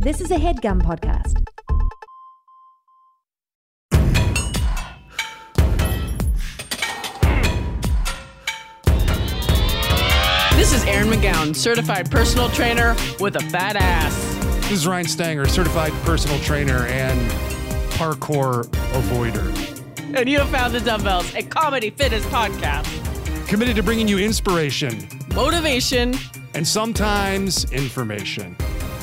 This is a headgum podcast. This is Erin McGowan, certified personal trainer with a fat ass. This is Ryan Stanger, certified personal trainer and parkour avoider. And you have found the Dumbbells, a comedy fitness podcast. Committed to bringing you inspiration Motivation. and sometimes information.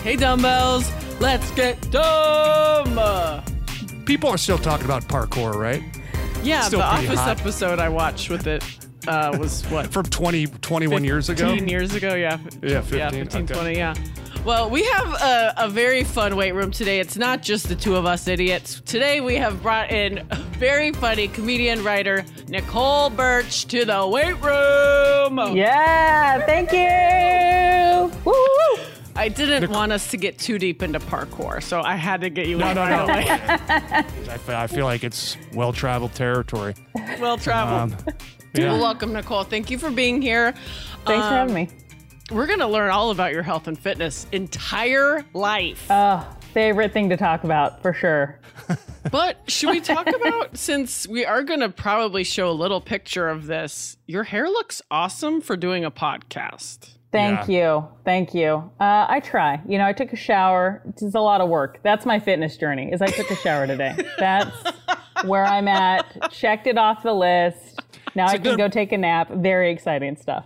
Hey, Dumbbells, let's get dumb. People are still talking about parkour, right? Yeah, Still the pretty Office hot. episode I watched with it uh, was what? From 20, 21 years ago? 15 years ago, yeah. Yeah, 15, Yeah, 15, okay. 20, yeah. Well, we have a, a very fun weight room today. It's not just the two of us idiots. Today we have brought in a very funny comedian writer Nicole Burch to the weight room. Yeah, thank you. Woo, woo, woo. I didn't want us to get too deep into parkour, so I had to get you No, in no, right no. I, I feel like it's well traveled territory. well traveled. Um, Well, welcome, Nicole. Thank you for being here. Thanks for Um, having me. We're going to learn all about your health and fitness entire life. Oh, favorite thing to talk about for sure. But should we talk about since we are going to probably show a little picture of this? Your hair looks awesome for doing a podcast. Thank you. Thank you. Uh, I try. You know, I took a shower. It's a lot of work. That's my fitness journey. Is I took a shower today. That's where I'm at. Checked it off the list. Now I can good- go take a nap. Very exciting stuff.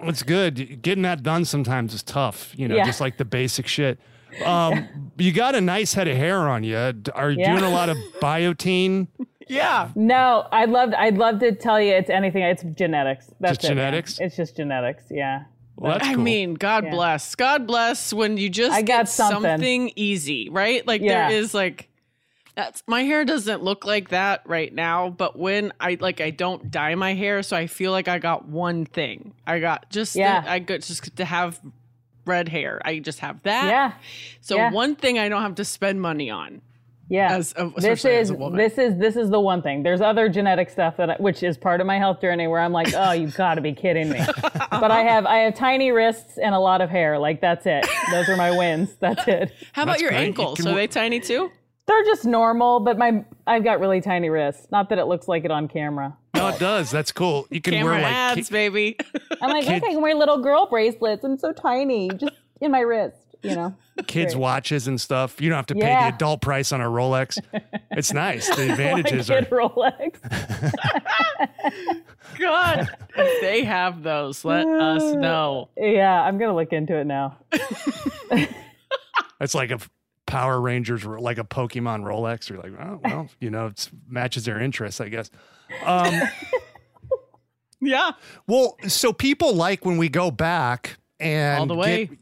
It's good. Getting that done sometimes is tough, you know, Yeah. just like the basic shit. Um, you got a nice head of hair on you. Are you Yeah. doing a lot of biotin? Yeah. No, I'd love. I'd love to tell you it's anything. It's genetics. That's Just it, man. genetics? It's just genetics. Yeah. Well, that's I cool. mean, God Yeah. bless. God bless when you just I got get something. easy, right? Like Yeah. there is like that's my hair doesn't look like that right now, but when I like I don't dye my hair, so I feel like I got one thing. I got just Yeah. the, I got just to have red hair. I just have that. Yeah. So yeah. one thing I don't have to spend money on. Yeah. As a- this especially as is a woman. this is this is the one thing. There's other genetic stuff that I, which is part of my health journey where I'm like, oh, you've got to be kidding me. but I have I have tiny wrists and a lot of hair. Like that's it. Those are my wins. That's it. How about That's your great. Ankles? can Are they tiny too? They're just normal, but my I've got really tiny wrists. Not that it looks like it on camera. No, it does. That's cool. You can Camera wear like ads, ki- baby. I'm like, Kid- okay, I can wear little girl bracelets. I'm so tiny, just in my wrist. You know. kids Great. watches and stuff. You don't have to pay Yeah. the adult price on a Rolex. It's nice. The advantages Kid are Rolex. God, if they have those, let us know. Yeah, I'm gonna look into it now. it's like a Power Rangers or like a Pokemon Rolex. You're like, oh well, you know, it matches their interests, I guess. Um, Yeah. well, so people like when we go back and All the way. get-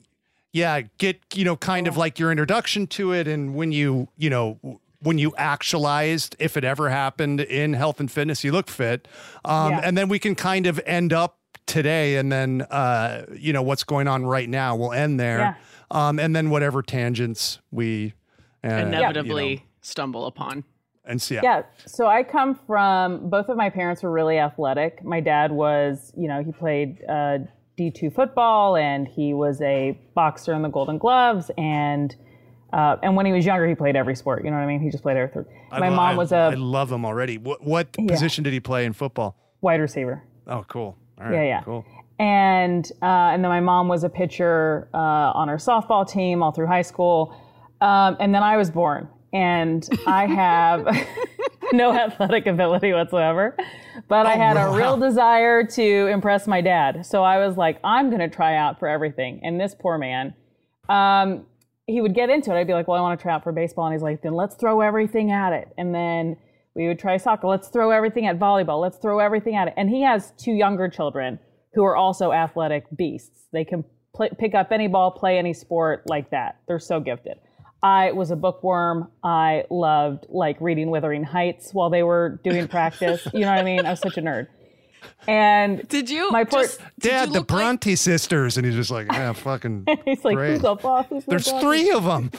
yeah, get you know, kind of like your introduction to it, and when you you know when you actualized, if it ever happened in health and fitness, you look fit, um, Yeah. and then we can kind of end up today, and then uh, you know what's going on right now. We'll end there, um, and then whatever tangents we uh, Inevitably you know, stumble upon. and see. Yeah. So I come from both of my parents were really athletic. My dad was, you know, he played uh, D2 football and he was a boxer in the Golden Gloves and uh, and when he was younger, he played every sport. You know what I mean? He just played everything. I My lo- mom I- was a. I love him already. What what position did he play in football? wide receiver. Oh, cool. All right, Yeah, yeah. Cool. and uh, and then my mom was a pitcher uh, on our softball team all through high school, um, and then I was born, and I have no athletic ability whatsoever, but I had a real desire to impress my dad. So I was like, I'm going to try out for everything, and this poor man. Um, he would get into it. I'd be like, "Well, I want to try out for baseball," and he's like, "Then let's throw everything at it." And then we would try soccer. Let's throw everything at volleyball. Let's throw everything at it. And he has two younger children who are also athletic beasts. They can pick up any ball, play any sport like that. They're so gifted. I was a bookworm. I loved like reading Wuthering Heights while they were doing practice. you know what I mean? I was such a nerd. And Did you? My poor- just, did Dad, you the look like- Bronte sisters, and he's just like, yeah, fucking. he's like, Great. who's the boss? Who's the There's boss?" three of them.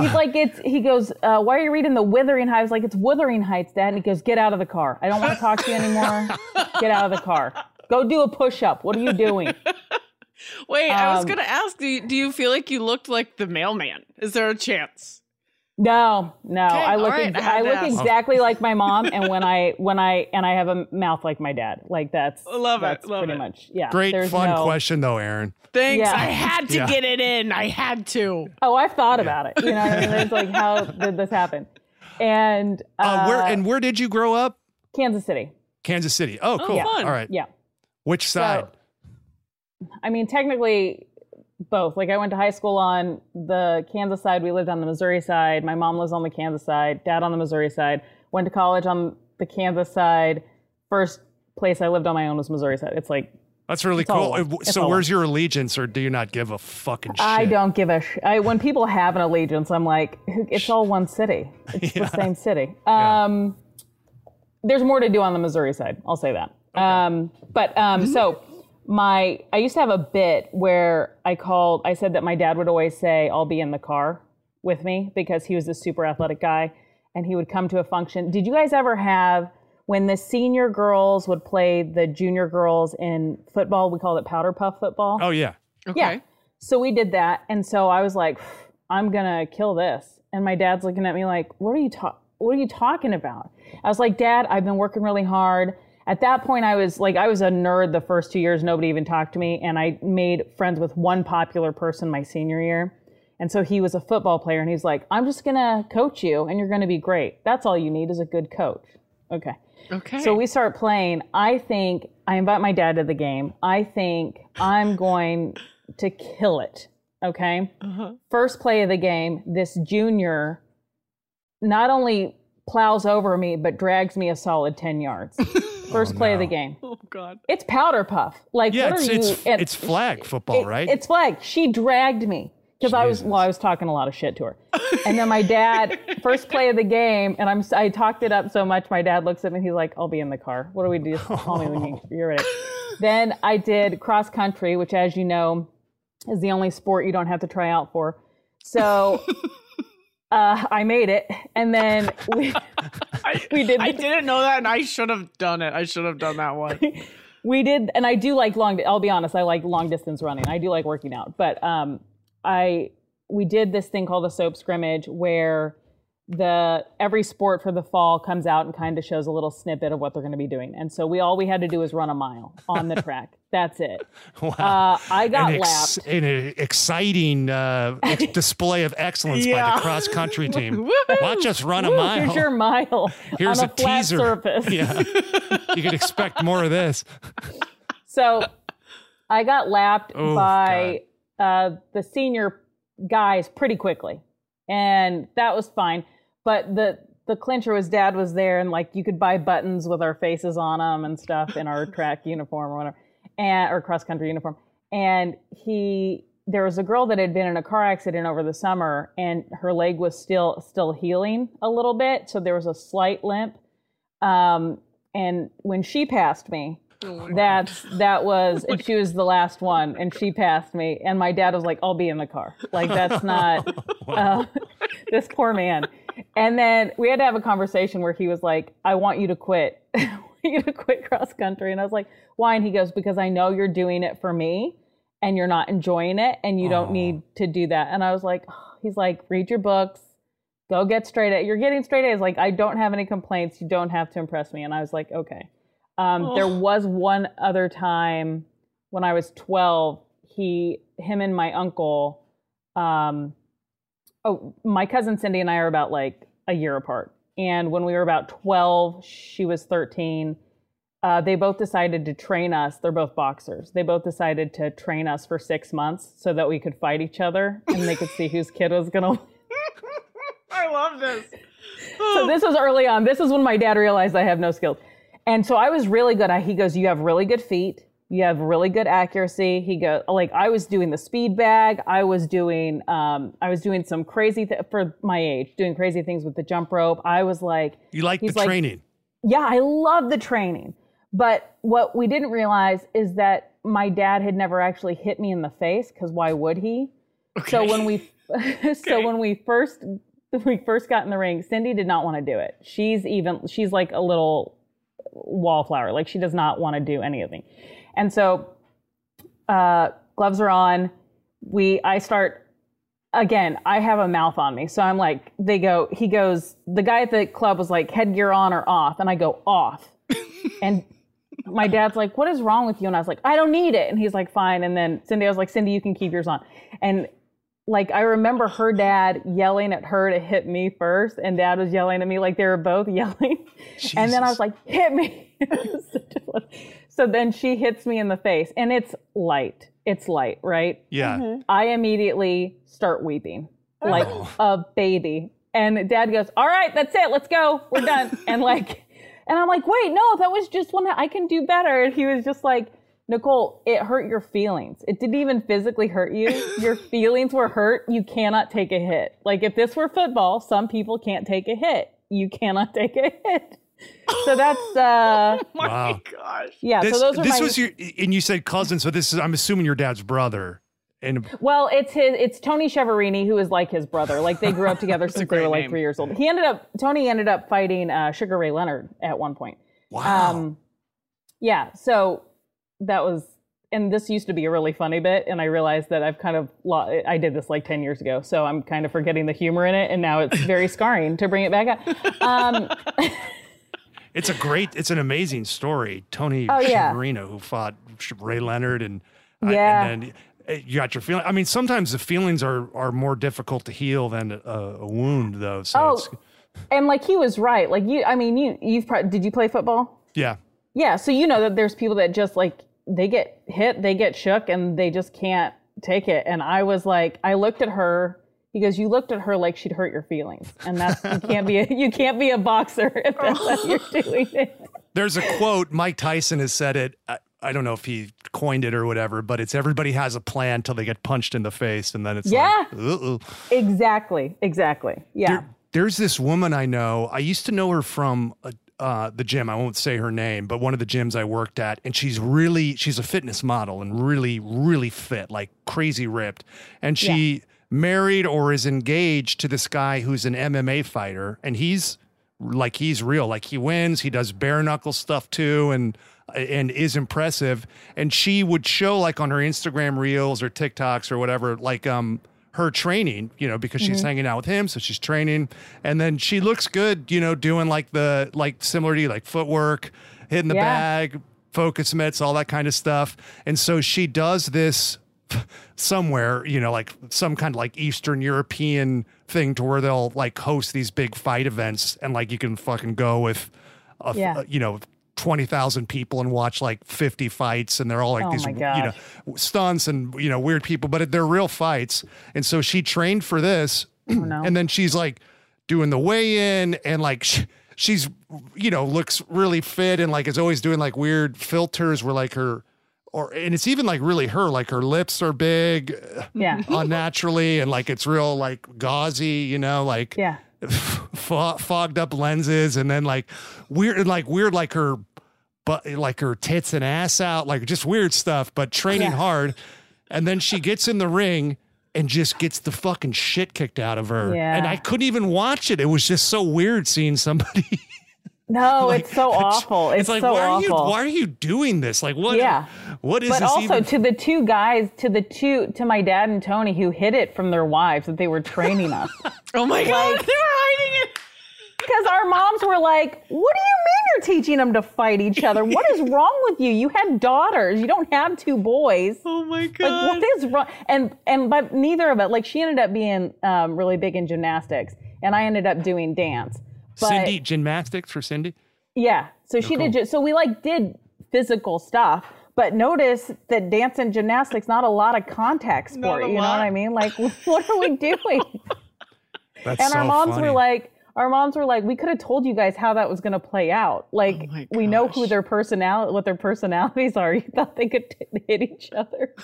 He's like, it's. He goes, uh, why are you reading the Withering Heights? I was like, it's Wuthering Heights, Dad. And he goes, get out of the car. I don't want to talk to you anymore. Get out of the car. Go do a push up. What are you doing? Wait, I was Um, gonna ask. Do you, do you feel like you looked like the mailman? Is there a chance? No, no. I look all right, ex- I I look ask. exactly like my mom and when I when I and I have a mouth like my dad. Like that's Love it, love pretty it. much. Yeah. Great fun no- question though, Erin. Thanks. Yeah. I had to Yeah. get it in. I had to. Oh, I've thought about it. You know what I mean? It's like how did this happen? And uh, Uh, where and where did you grow up? Kansas City. Kansas City. Oh, cool. fun. All right. Yeah. Which side? I mean, technically, both. Like, I went to high school on the Kansas side. We lived on the Missouri side. My mom lives on the Kansas side. Dad on the Missouri side. Went to college on the Kansas side. First place I lived on my own was Missouri side. It's like That's really It's cool. Uh, So where's your allegiance, or do you not give a fucking shit? I don't give a sh- I, when people have an allegiance, I'm like, it's all one city. It's the same city. Um, There's more to do on the Missouri side. I'll say that. Um, but um, so my, I used to have a bit where I called. I said that my dad would always say, "I'll be in the car with me" because he was this super athletic guy, and he would come to a function. Did you guys ever have? When the senior girls would play the junior girls in football, we called it powder puff football. Oh yeah. Okay. Yeah. So we did that, and so I was like, "I'm gonna kill this." And my dad's looking at me like, "What are you ta- What are you talking about?" I was like, "Dad, I've been working really hard." At that point, I was like, I was a nerd the first two years. Nobody even talked to me, and I made friends with one popular person my senior year. And so he was a football player, and he's like, "I'm just gonna coach you, and you're gonna be great. That's all you need is a good coach." Okay. Okay. So we start playing. I think I invite my dad to the game. I think I'm going to kill it. Okay. Uh-huh. First play of the game, this junior not only plows over me, but drags me a solid 10 yards. First play of the game. oh God. It's powder puff. Like, Yeah, what it's are you? it's, it's flag football, it- right? It's flag. She dragged me because I was well, I was talking a lot of shit to her, and then my dad first play of the game, and I'm I talked it up so much. My dad looks at me, and he's like, "I'll be in the car. What do we do? Just call me when you, you're ready." then I did cross country, which, as you know, is the only sport you don't have to try out for. So. Uh, I made it, and then we we did I didn't know that, and I should have done it. I should have done that one. we did and i do like long i'll be honest i like long distance running i do like working out but um i we did this thing called a soap scrimmage where the every sport for the fall comes out and kind of shows a little snippet of what they're going to be doing and so we all we had to do was run a mile on the track that's it wow. uh, i got an, ex- lapped an exciting uh, ex- display of excellence by the cross country team. Watch us run a Woo, mile. here's your mile Here's on a a, flat teaser. surface Yeah, you could expect more of this. So I got lapped Oh, by uh, the senior guys pretty quickly, and that was fine. But the the clincher was dad was there, and like you could buy buttons with our faces on them and stuff in our track uniform or whatever, and or cross country uniform. And he there was a girl that had been in a car accident over the summer, and her leg was still still healing a little bit, so there was a slight limp. Um, and when she passed me, that's that was and she was the last one and she passed me and my dad was like i'll be in the car like that's not uh, this poor man and then we had to have a conversation where he was like i want you to quit i want you to quit cross country and i was like why and he goes because i know you're doing it for me and you're not enjoying it and you don't need to do that and i was like he's like read your books go get straight A. You're getting straight A's. Like, I don't have any complaints. You don't have to impress me. And I was like, okay. Um, There was one other time when I was 12, he, him and my uncle, um, oh, my cousin Cindy and I are about like a year apart. And when we were about 12, she was 13. Uh, they both decided to train us. They're both boxers. They both decided to train us for six months so that we could fight each other and they could see whose kid was going to I love this. so this was early on. This is when my dad realized I have no skills. And so I was really good. I, he goes, you have really good feet. You have really good accuracy. He goes, like I was doing the speed bag. I was doing, um, I was doing some crazy th- for my age, doing crazy things with the jump rope. I was like, You like the like- training. yeah, I love the training. But what we didn't realize is that my dad had never actually hit me in the face because why would he? So when we so when we first we first got in the ring, Cindy did not want to do it. She's even she's like a little wallflower. Like she does not want to do anything. And so uh gloves are on. We, I start again. I have a mouth on me, so I'm like, they go. He goes. The guy at the club was like, headgear on or off, and I go off, and my dad's like, "What is wrong with you?" And I was like, "I don't need it." And he's like, "Fine." And then Cindy, I was like, "Cindy, you can keep yours on." And like I remember her dad yelling at her to hit me first, and dad was yelling at me like they were both yelling. And then I was like, "Hit me!" so then she hits me in the face, and it's light. It's light, right? Yeah. Mm-hmm. I immediately start weeping oh. like a baby. And dad goes, All right, that's it. Let's go. We're done. and like, and I'm like, Wait, no, that was just one. that I can do better. And he was just like, Nicole, it hurt your feelings. It didn't even physically hurt you. Your feelings were hurt. You cannot take a hit. Like, if this were football, some people can't take a hit. You cannot take a hit. So that's, uh, my Wow. gosh. yeah. This, so those are this my, was your, and you said cousin, so this is, I'm assuming your dad's brother. And Well, it's his. It's Tony Chiaverini, who is like his brother. Like they grew up together since they were like name. three years old. He ended up. Tony ended up fighting uh, Sugar Ray Leonard at one point. wow. Um, yeah. So that was, and this used to be a really funny bit, and I realized that I've kind of. I did this like ten years ago, so I'm kind of forgetting the humor in it, and now it's very scarring to bring it back up. Um, It's a great, it's an amazing story. Tony Oh, yeah. Chiaverini, who fought Ray Leonard, and I- Yeah. and then uh, you got your feeling. I mean, sometimes the feelings are are more difficult to heal than a, a wound, though. So Oh. it's, and like he was right. Like you, I mean, you you've pro- did you play football? yeah, Yeah, so you know that there's people that just like they get hit, they get shook, and they just can't take it. And I was like, I looked at her. He goes, "You looked at her like she'd hurt your feelings, and that's you can't be a, you can't be a boxer if that's how you're doing it." There's a quote. Mike Tyson has said it. I, I don't know if he coined it or whatever, but it's everybody has a plan till they get punched in the face, and then it's Yeah. like, uh-oh. Exactly, exactly. Yeah, There- there's this woman I know. I used to know her from uh, uh, the gym. I won't say her name, but one of the gyms I worked at, and she's really she's a fitness model and really really fit, like crazy ripped. And she married or is engaged to this guy who's an MMA fighter, and he's like he's real. Like he wins. He does bare knuckle stuff too, and and is impressive. And she would show like on her Instagram reels or TikToks or whatever, like um her training, you know, because she's mm-hmm. hanging out with him, so she's training, and then she looks good, you know, doing like the like similar to you, like footwork, hitting the Yeah. bag, focus mitts, all that kind of stuff. And so she does this somewhere, you know, like some kind of like Eastern European thing to where they'll like host these big fight events and like you can fucking go with, a, Yeah. you know, 20,000 people and watch like 50 fights and they're all like Oh these, you know, stunts and, you know, weird people, but they're real fights. And so she trained for this Oh, no. and then she's like doing the weigh in and like sh- she's you know looks really fit and like is always doing like weird filters where like her or and it's even like really her like her lips are big yeah, uh, unnaturally and like it's real like gauzy you know like yeah. fo- fogged up lenses and then like weird like weird like her but like her tits and ass out like just weird stuff but training Yeah. hard and then she gets in the ring and just gets the fucking shit kicked out of her Yeah. and i couldn't even watch it it was just so weird seeing somebody No, it's so awful. It's, like so why are awful. you why are you doing this like what Yeah. what is but this also even to the two guys, to the two, to my dad and Tony, who hid it from their wives that they were training us. Oh my god, Like- they were hiding it. Because our moms were like, "What do you mean you're teaching them to fight each other? What is wrong with you? You had daughters. You don't have two boys. Oh my god. Like, what is wrong?" And and but neither of it. Like, she ended up being um, really big in gymnastics, and I ended up doing dance. But cindy gymnastics for cindy yeah, so she did. So we like did physical stuff. But notice that dance and gymnastics not a lot of contact sport. You know what I mean? Like, what are we doing? that's and so our moms funny. were like our moms were like we could have told you guys how that was going to play out. Like Oh we know who their personality what their personalities are. You thought they could t- hit each other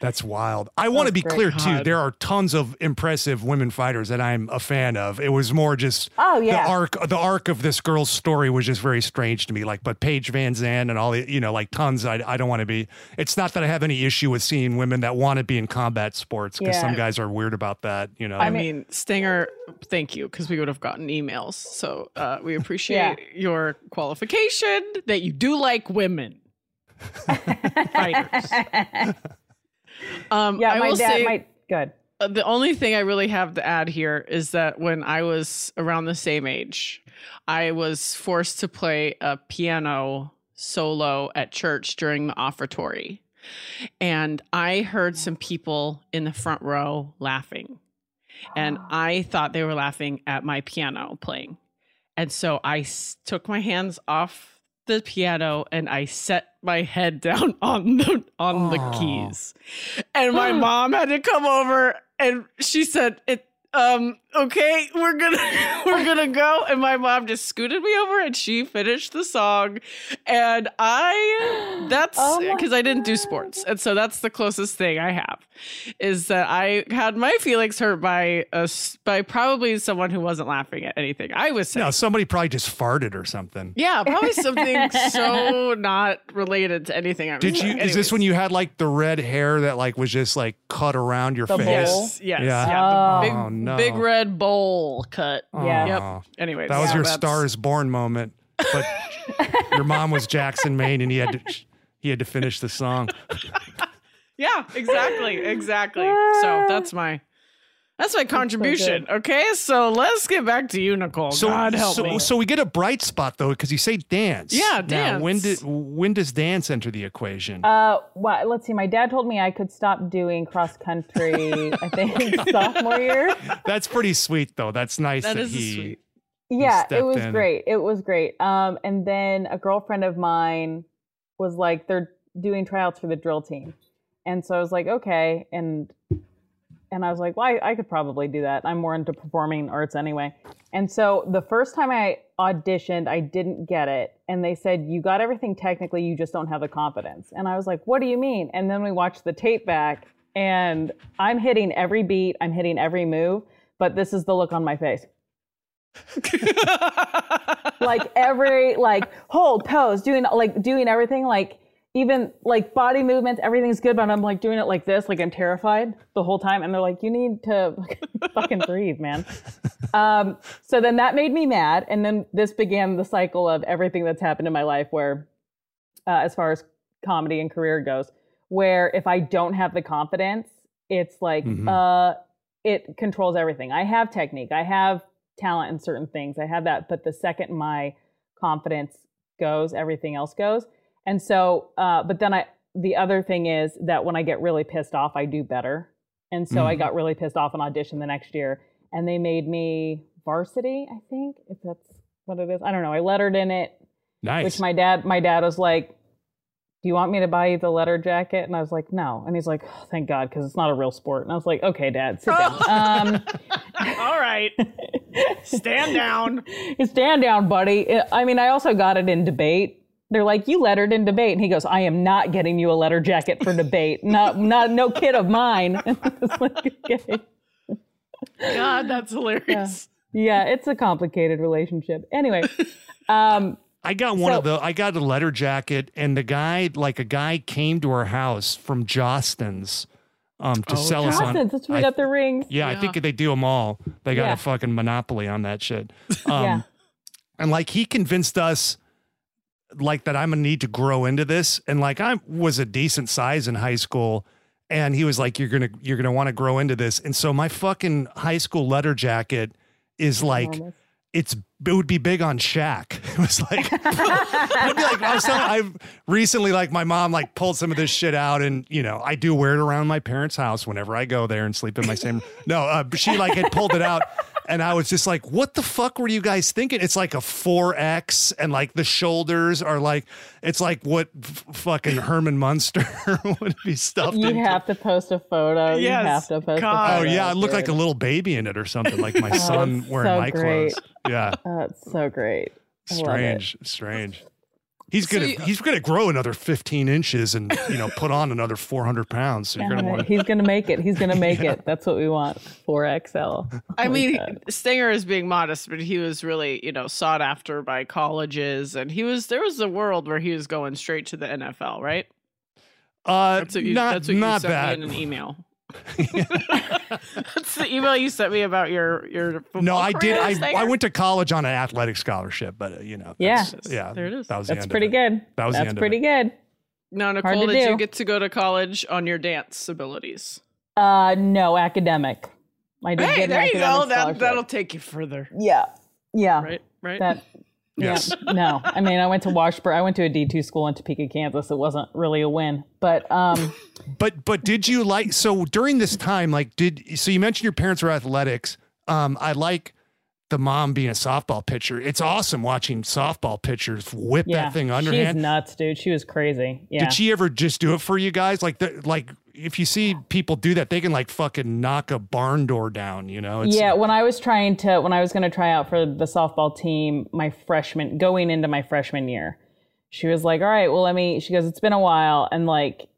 That's wild. I want to be great. clear too. There are tons of impressive women fighters that I'm a fan of. It was more just Oh, yeah. the arc the arc of this girl's story was just very strange to me. Like, but Paige VanZant and all the you know like tons. I I don't want to be. It's not that I have any issue with seeing women that want to be in combat sports because Yeah. some guys are weird about that. You know. I mean, Stanger, thank you, because we would have gotten emails. So uh, we appreciate your qualification that you do like women. Fighters. Um, Yeah, I my will dad. say my good. uh, the only thing I really have to add here is that when I was around the same age, I was forced to play a piano solo at church during the offertory. And I heard some people in the front row laughing. And I thought they were laughing at my piano playing. And so I s- took my hands off the piano and I set my head down on the on the keys. And my mom had to come over and she said, "It um okay, we're going to we're going to go." And my mom just scooted me over and she finished the song. And I that's Oh cuz I didn't do sports. And so that's the closest thing I have is that I had my feelings hurt by a, s- by probably someone who wasn't laughing at anything I was saying. No, somebody probably just farted or something. Yeah, probably something so not related to anything I was Did you? saying. Is this Anyways. when you had like the red hair that like was just like cut around your The face? bowl? Yes, yes, Yeah. yeah. the Oh, big, oh, no. big red bowl cut. Yeah. Yep. Aw. Anyways, That was yeah, your that's- Star is Born moment. But your mom was Jackson Maine, and he had to he had to finish the song. Yeah, exactly, exactly. so ah. that's my that's my contribution. okay, so let's get back to you, Nicole. So, God help so, me. so we get a bright spot though, because you say dance. Yeah, Now, when did when does dance enter the equation? Uh, well, let's see. My dad told me I could stop doing cross country. I think sophomore year. That's pretty sweet though. That's nice that, That is he. sweet. Yeah, it was in. great. It was great. Um, and then a girlfriend of mine was like, they're doing tryouts for the drill team, and so I was like, okay, and and I was like, well, I, I could probably do that. I'm more into performing arts anyway. And so the first time I auditioned, I didn't get it, and they said you got everything technically, you just don't have the confidence. And I was like, what do you mean? And then we watched the tape back, and I'm hitting every beat, I'm hitting every move, but this is the look on my face like every like hold pose doing like doing everything like even like body movements everything's good but i'm like doing it like this like i'm terrified the whole time and they're like you need to fucking breathe man. Um so then that made me mad and then this began the cycle of everything that's happened in my life where uh, as far as comedy and career goes where if i don't have the confidence it's like Mhm. uh it controls everything. I have technique. I have talent in certain things. I have that. But the second my confidence goes everything else goes and so uh but then i the other thing is that when i get really pissed off i do better. And so i Mhm. got really pissed off and auditioned the next year and they made me varsity i think if that's what it is. I don't know. I lettered in it Nice. which my dad my dad was like do you want me to buy you the letter jacket? And i was like no. And he's like oh, thank god because it's not a real sport. And i was like okay dad sit down. Um All right, stand down. stand down buddy. I mean i also got it in debate they're like you lettered in debate and he goes i am not getting you a letter jacket for debate not not no kid of mine like, okay. God, that's hilarious. yeah it's a complicated relationship anyway um I got one So- of the. I got a letter jacket, and the guy, like a guy, came to our house from Jostens, um, to Oh, sell us on. Johnson's, that's where we I- got the rings yeah, I think they do them all. They got Yeah. a fucking monopoly on that shit. Um, yeah And like he convinced us, like that I'm gonna need to grow into this, and like I was a decent size in high school, and he was like, "You're gonna you're gonna want to grow into this," and so my fucking high school letter jacket is like Enormous. it's it would be big on Shaq. It was like I'd be like I was telling, I've recently like my mom like pulled some of this shit out and you know I do wear it around my parents' house whenever I go there and sleep in my same no uh, she like had pulled it out and I was just like what the fuck were you guys thinking? It's like a four X and like the shoulders are like it's like what f- fucking Herman Munster would be stuffed you into. have to post a photo you Yes. have to post God. a Oh yeah, I look like a little baby in it or something, like my oh, son wearing so my great. clothes. Yeah. That's so great. I strange strange he's gonna you- he's gonna grow another 15 inches and you know put on another 400 pounds so you're gonna want to He's gonna make it. He's gonna make it. That's what we want. 4XL. I mean, God. Stanger is being modest, but he was really, you know, sought after by colleges, and he was there was a world where he was going straight to the NFL, right? uh That's what you, not that's what you not sent that me in an email. That's the email you sent me about your your. No i did I, Stanger? I went to college on an athletic scholarship but uh, you know Yeah. yeah There it is. that was the That's end pretty of it. good. That was the That's end of pretty it. good. Now, Hard Nicole, did do. you get to go to college on your dance abilities? Uh, no, academic. I did Hey, get there you go. That, that'll take you further, Yeah, yeah. right? Right. That. Yes. Yeah, no. I mean, I went to Washburn. I went to a D two school in Topeka, Kansas. It wasn't really a win, but um, But but did you like so during this time like did so you mentioned your parents were athletics. Um I like the mom being a softball pitcher. It's awesome watching softball pitchers whip yeah, that thing underhand. she's nuts, dude. She was crazy. Yeah, Did she ever just do it for you guys? Like the like if you see people do that, they can like fucking knock a barn door down, you know? It's, yeah, when I was trying to, when I was going to try out for the softball team, my freshman, going into my freshman year, she was like, "All right, well, let me." She goes, "It's been a while," and like,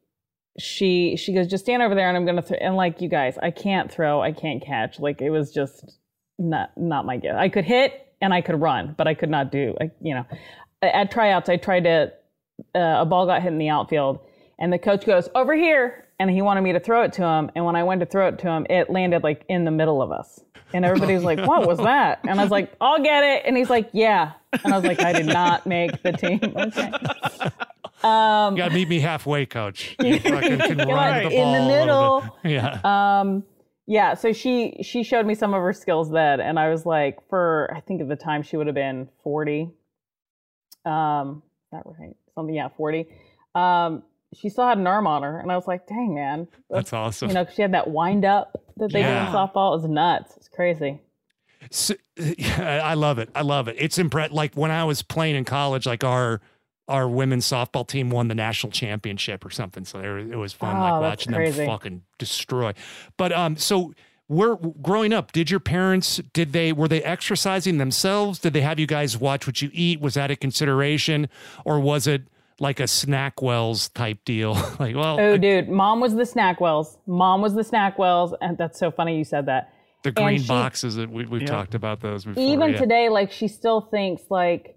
she she goes, "Just stand over there, and I'm gonna." Th-. And like, you guys, I can't throw, I can't catch. Like, it was just not not my gift. I could hit and I could run, but I could not do. I, you know, at tryouts, I tried to. Uh, a ball got hit in the outfield, and the coach goes over here, and he wanted me to throw it to him. And when I went to throw it to him, it landed like in the middle of us, and everybody was like, "What was that?" And I was like, "I'll get it." And he's like, "Yeah," and I was like, "I did not make the team." Okay. You gotta meet me halfway, coach. You fucking can Right, the in the middle. Yeah. Um, yeah, so she she showed me some of her skills then, and I was like, for I think at the time she would have been forty. Um, is that right? Something, yeah, forty. Um, she still had an arm on her, and I was like, dang man, That's awesome. you know, she had that wind up that they Yeah. do in softball. It was nuts. It's crazy. So, I love it. I love it. It's impressive. Like when I was playing in college, like our our women's softball team won the national championship or something. So there, it was fun, Oh, like watching crazy. them fucking destroy. But um, so we're growing up. Did your parents? Did they were they exercising themselves? Did they have you guys watch what you eat? Was that a consideration, or was it like a SnackWells type deal? like, well, Oh, dude, mom was the SnackWells. Mom was the SnackWells, and that's so funny you said that. the green she- boxes that we, we've Yeah. talked about those before. even yeah. today like she still thinks like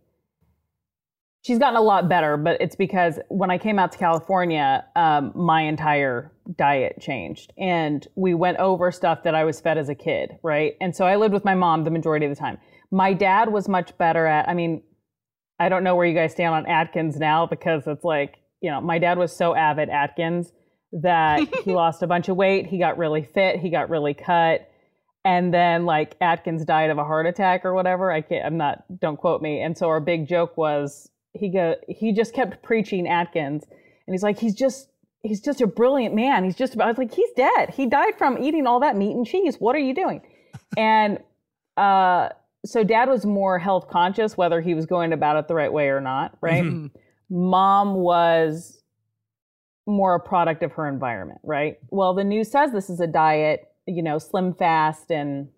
she's gotten a lot better but it's because when i came out to california um, my entire diet changed and we went over stuff that i was fed as a kid right and so i lived with my mom the majority of the time my dad was much better at i mean i don't know where you guys stand on atkins now because it's like you know my dad was so avid atkins that he lost a bunch of weight he got really fit he got really cut and then like Atkins died of a heart attack or whatever. I can't. I'm not. Don't quote me. And so our big joke was he go. He just kept preaching Atkins, and he's like, he's just. He's just a brilliant man. He's just. About, I was like, he's dead. He died from eating all that meat and cheese. What are you doing? And uh, so dad was more health conscious, whether he was going about it the right way or not. Right. Mom was more a product of her environment, right? Well, the news says this is a diet, you know, SlimFast, and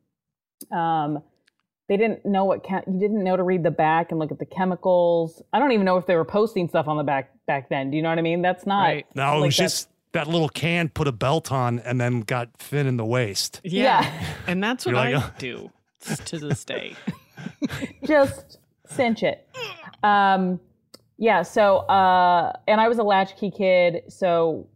um, they didn't know what chem- you didn't know to read the back and look at the chemicals. I don't even know if they were posting stuff on the back back then. Do you know what I mean? That's not. Right. No, it was just that little can put a belt on and then got thin in the waist. Yeah. Yeah. And that's what You're like, I "Oh." Do to this day. just cinch it. Um, yeah. So, uh, and I was a latchkey kid, so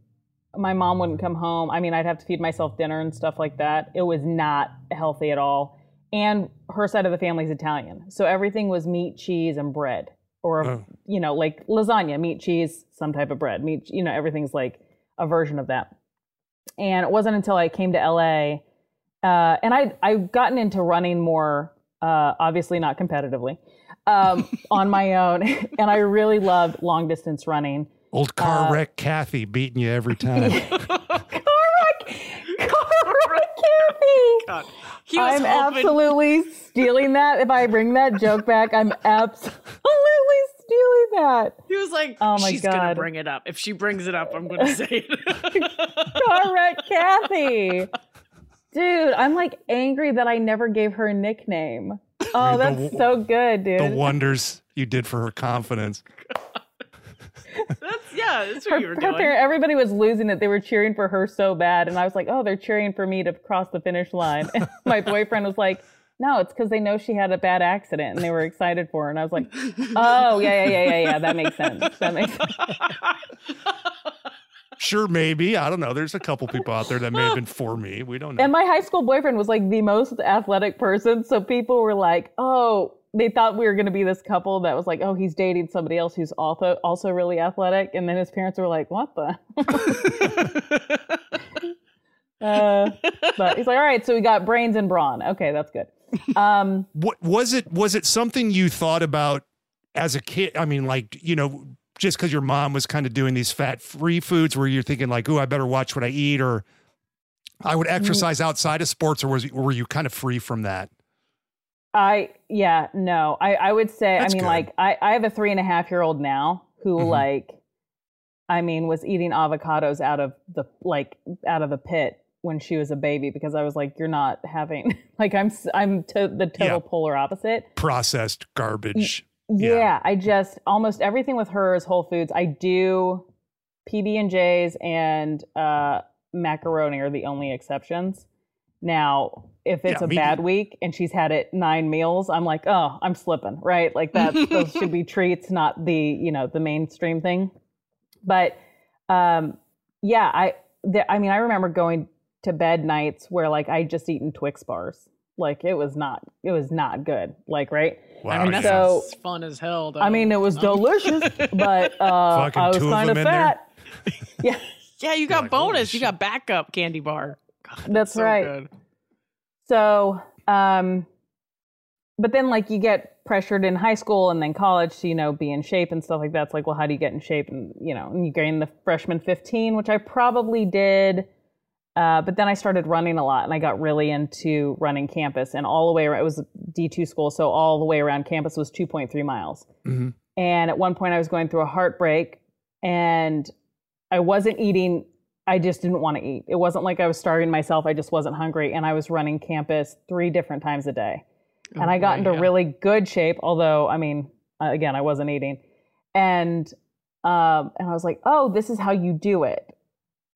my mom wouldn't come home. I mean, I'd have to feed myself dinner and stuff like that. It was not healthy at all. And her side of the family's Italian, so everything was meat, cheese, and bread, or Oh. you know, like lasagna, meat, cheese, some type of bread, meat. You know, everything's like a version of that. And it wasn't until I came to LA, uh, and I I've gotten into running more, uh, obviously not competitively, um, on my own, and I really loved long distance running. Old car Uh, wreck Kathy beating you every time. Correct, correct, Kathy. God. He was I'm hoping- absolutely stealing that. If I bring that joke back, I'm absolutely stealing that. He was like, Oh my she's gonna God. bring it up. If she brings it up, I'm gonna say it. Correct, Kathy. Dude, I'm like angry that I never gave her a nickname. Oh, The that's w- so good, dude. the wonders you did for her confidence. that's yeah, that's Her, what you were her doing. parent, everybody was losing it. They were cheering for her so bad, and I was like, "Oh, they're cheering for me to cross the finish line." And my boyfriend was like, "No, it's because they know she had a bad accident, and they were excited for her." And I was like, "Oh, yeah, yeah, yeah, yeah, yeah. That makes sense. That makes sense." Sure, maybe. I don't know. There's a couple people out there that may have been for me. We don't know. And my high school boyfriend was like the most athletic person, so people were like, "Oh, they thought we were going to be this couple that was like, oh, he's dating somebody else who's also also really athletic, and then his parents were like, what the? uh, but he's like, all right, so we got brains and brawn. Okay, that's good. Um, What was it? Was it something you thought about as a kid? I mean, like you know, just because your mom was kind of doing these fat-free foods, where you're thinking like, "Ooh, I better watch what I eat," or I would exercise outside of sports, or was were you kind of free from that? I yeah no I I would say That's I mean good. like I I have a three and a half year old now who Mhm. like I mean was eating avocados out of the like out of the pit when she was a baby because I was like you're not having like I'm I'm to the total Yeah. polar opposite Processed garbage. Yeah. Yeah. I just almost everything with her is whole foods I do PB and J's and uh macaroni are the only exceptions now if it's Yeah, a me bad week and she's had it nine meals, I'm like, oh, I'm slipping, right? Like that those should be treats, not the you know the mainstream thing. But um, yeah, I I mean, I remember going to bed nights where like I just eaten Twix bars, like it was not it was not good, like right. Wow. I mean, yeah. that's So- fun as hell. Though. I mean, it was delicious, but uh, I was kind of them in there? fat. yeah, yeah, you got like, bonus. You got backup candy bar. God, That's so right. good. So, um, but then like you get pressured in high school and then college to, you know, be in shape and stuff like that. It's like, well, how do you get in shape? And, you know, and you gain the freshman 15, which I probably did. Uh, but then I started running a lot and I got really into running campus and all the way around, it was a D2 school. So all the way around campus was 2.3 miles. Mhm. And at one point I was going through a heartbreak and I wasn't eating. I just didn't want to eat. It wasn't like I was starving myself. I just wasn't hungry. And I was running campus three different times a day. And I got boy, into yeah. really good shape, although, I mean, uh, again, I wasn't eating. And, um, and I was like, oh, this is how you do it.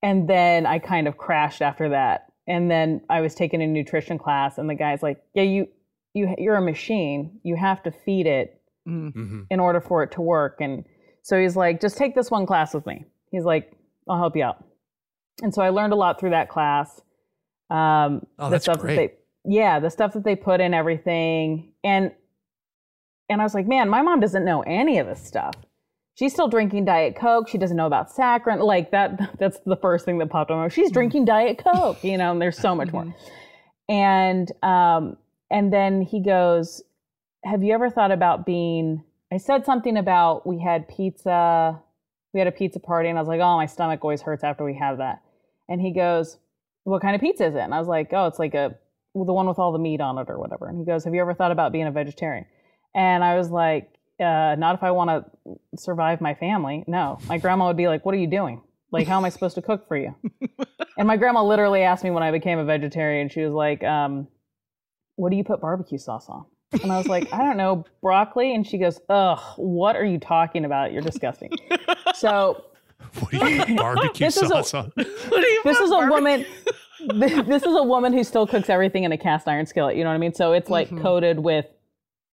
And then I kind of crashed after that. And then I was taking a nutrition class, and the guy's like, yeah, you, you, you're a machine. You have to feed it Mhm. in order for it to work. And so he's like, just take this one class with me. He's like, I'll help you out. And so I learned a lot through that class. Um, Oh, the that's stuff great. That they, yeah, the stuff that they put in everything. And and I was like, man, my mom doesn't know any of this stuff. She's still drinking Diet Coke. She doesn't know about saccharin. Like that, that's the first thing that popped on her She's drinking Diet Coke, you know, and there's so much more. And um, and then he goes, Have you ever thought about being I said something about we had pizza, we had a pizza party, and I was like, Oh, my stomach always hurts after we have that. And he goes, What kind of pizza is it? And I was like, Oh, it's like a the one with all the meat on it or whatever. And he goes, Have you ever thought about being a vegetarian? And I was like, uh, not if I want to survive my family. No. My grandma would be like, What are you doing? Like, how am I supposed to cook for you? and my grandma literally asked me when I became a vegetarian, she was like, um, What do you put barbecue sauce on? And I was like, I don't know, broccoli. And she goes, Ugh, what are you talking about? You're disgusting. So What do you put barbecue This is a- sauce on? What do you this is a woman this is a woman who still cooks everything in a cast iron skillet you know what i mean so it's like coated with m-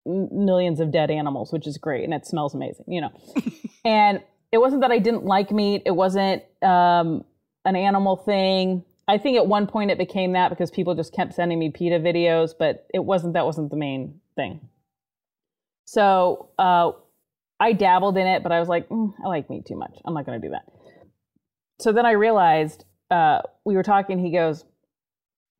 millions of dead animals which is great and it smells amazing you know. And it wasn't that i didn't like meat it wasn't um, an animal thing. I think at one point it became that because people just kept sending me PETA videos but it wasn't that wasn't the main thing. So uh, i dabbled in it but i was like mm, i like meat too much. I'm not going to do that. So then I realized uh, we were talking. He goes,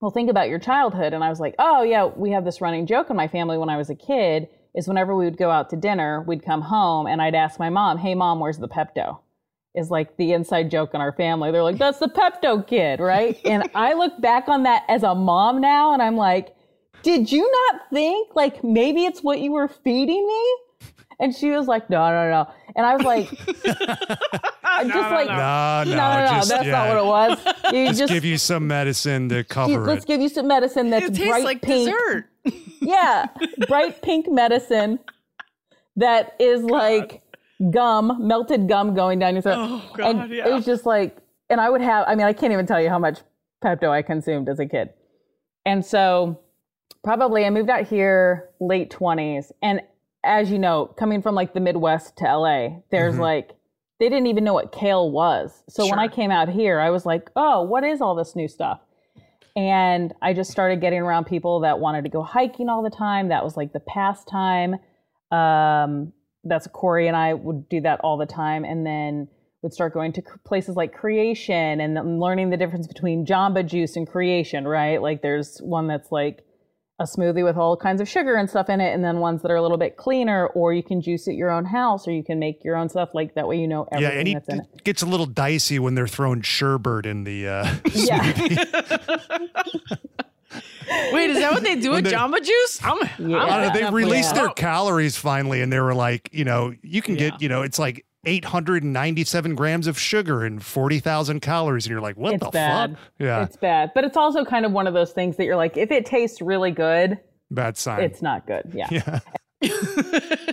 "Well, think about your childhood." And I was like, "Oh yeah, we have this running joke in my family when I was a kid. Is whenever we would go out to dinner, we'd come home and I'd ask my mom, "Hey mom, where's the Pepto?" Is like the inside joke in our family. They're like, "That's the Pepto kid, right?" and I look back on that as a mom now, and I'm like, "Did you not think like maybe it's what you were feeding me?" And she was like, "No, no, no." And I was like, just like No, no, no, no, no, just, that's yeah, not what it was. You Just, just, give you some medicine to cover it. let's give you some medicine that's It tastes bright like pink. dessert. Yeah, bright pink medicine that is like gum, melted gum going down your throat. Oh, God, and yeah. it was just like, and I would have. I mean, I can't even tell you how much Pepto I consumed as a kid. And so, probably I moved out here late twenties, and as you know, coming from like the Midwest to LA, there's mm-hmm. like they didn't even know what kale was. So when I came out here, I was like, oh, what is all this new stuff? And I just started getting around people that wanted to go hiking all the time. That was like the pastime. Um, that's Corey and I would do that all the time. And then would start going to places like Kreation and learning the difference between Jamba Juice and Kreation, right? Like there's one that's like a smoothie with all kinds of sugar and stuff in it, and then ones that are a little bit cleaner, or you can juice at your own house, or you can make your own stuff. Like that way, you know everything yeah, and he, that's in it it. gets a little dicey when they're throwing sherbet in the. Uh, Yeah, Wait, is that what they do with they- Jamba Juice? I'm, Yeah. I don't know, they up released with their calories finally, and they were like, you know, you can Yeah. get, you know, it's like 897 grams of sugar and 40,000 calories, and you're like, what it's the bad. fuck? Yeah, it's bad, but it's also kind of one of those things that you're like, if it tastes really good, bad sign. it's not good. Yeah. yeah.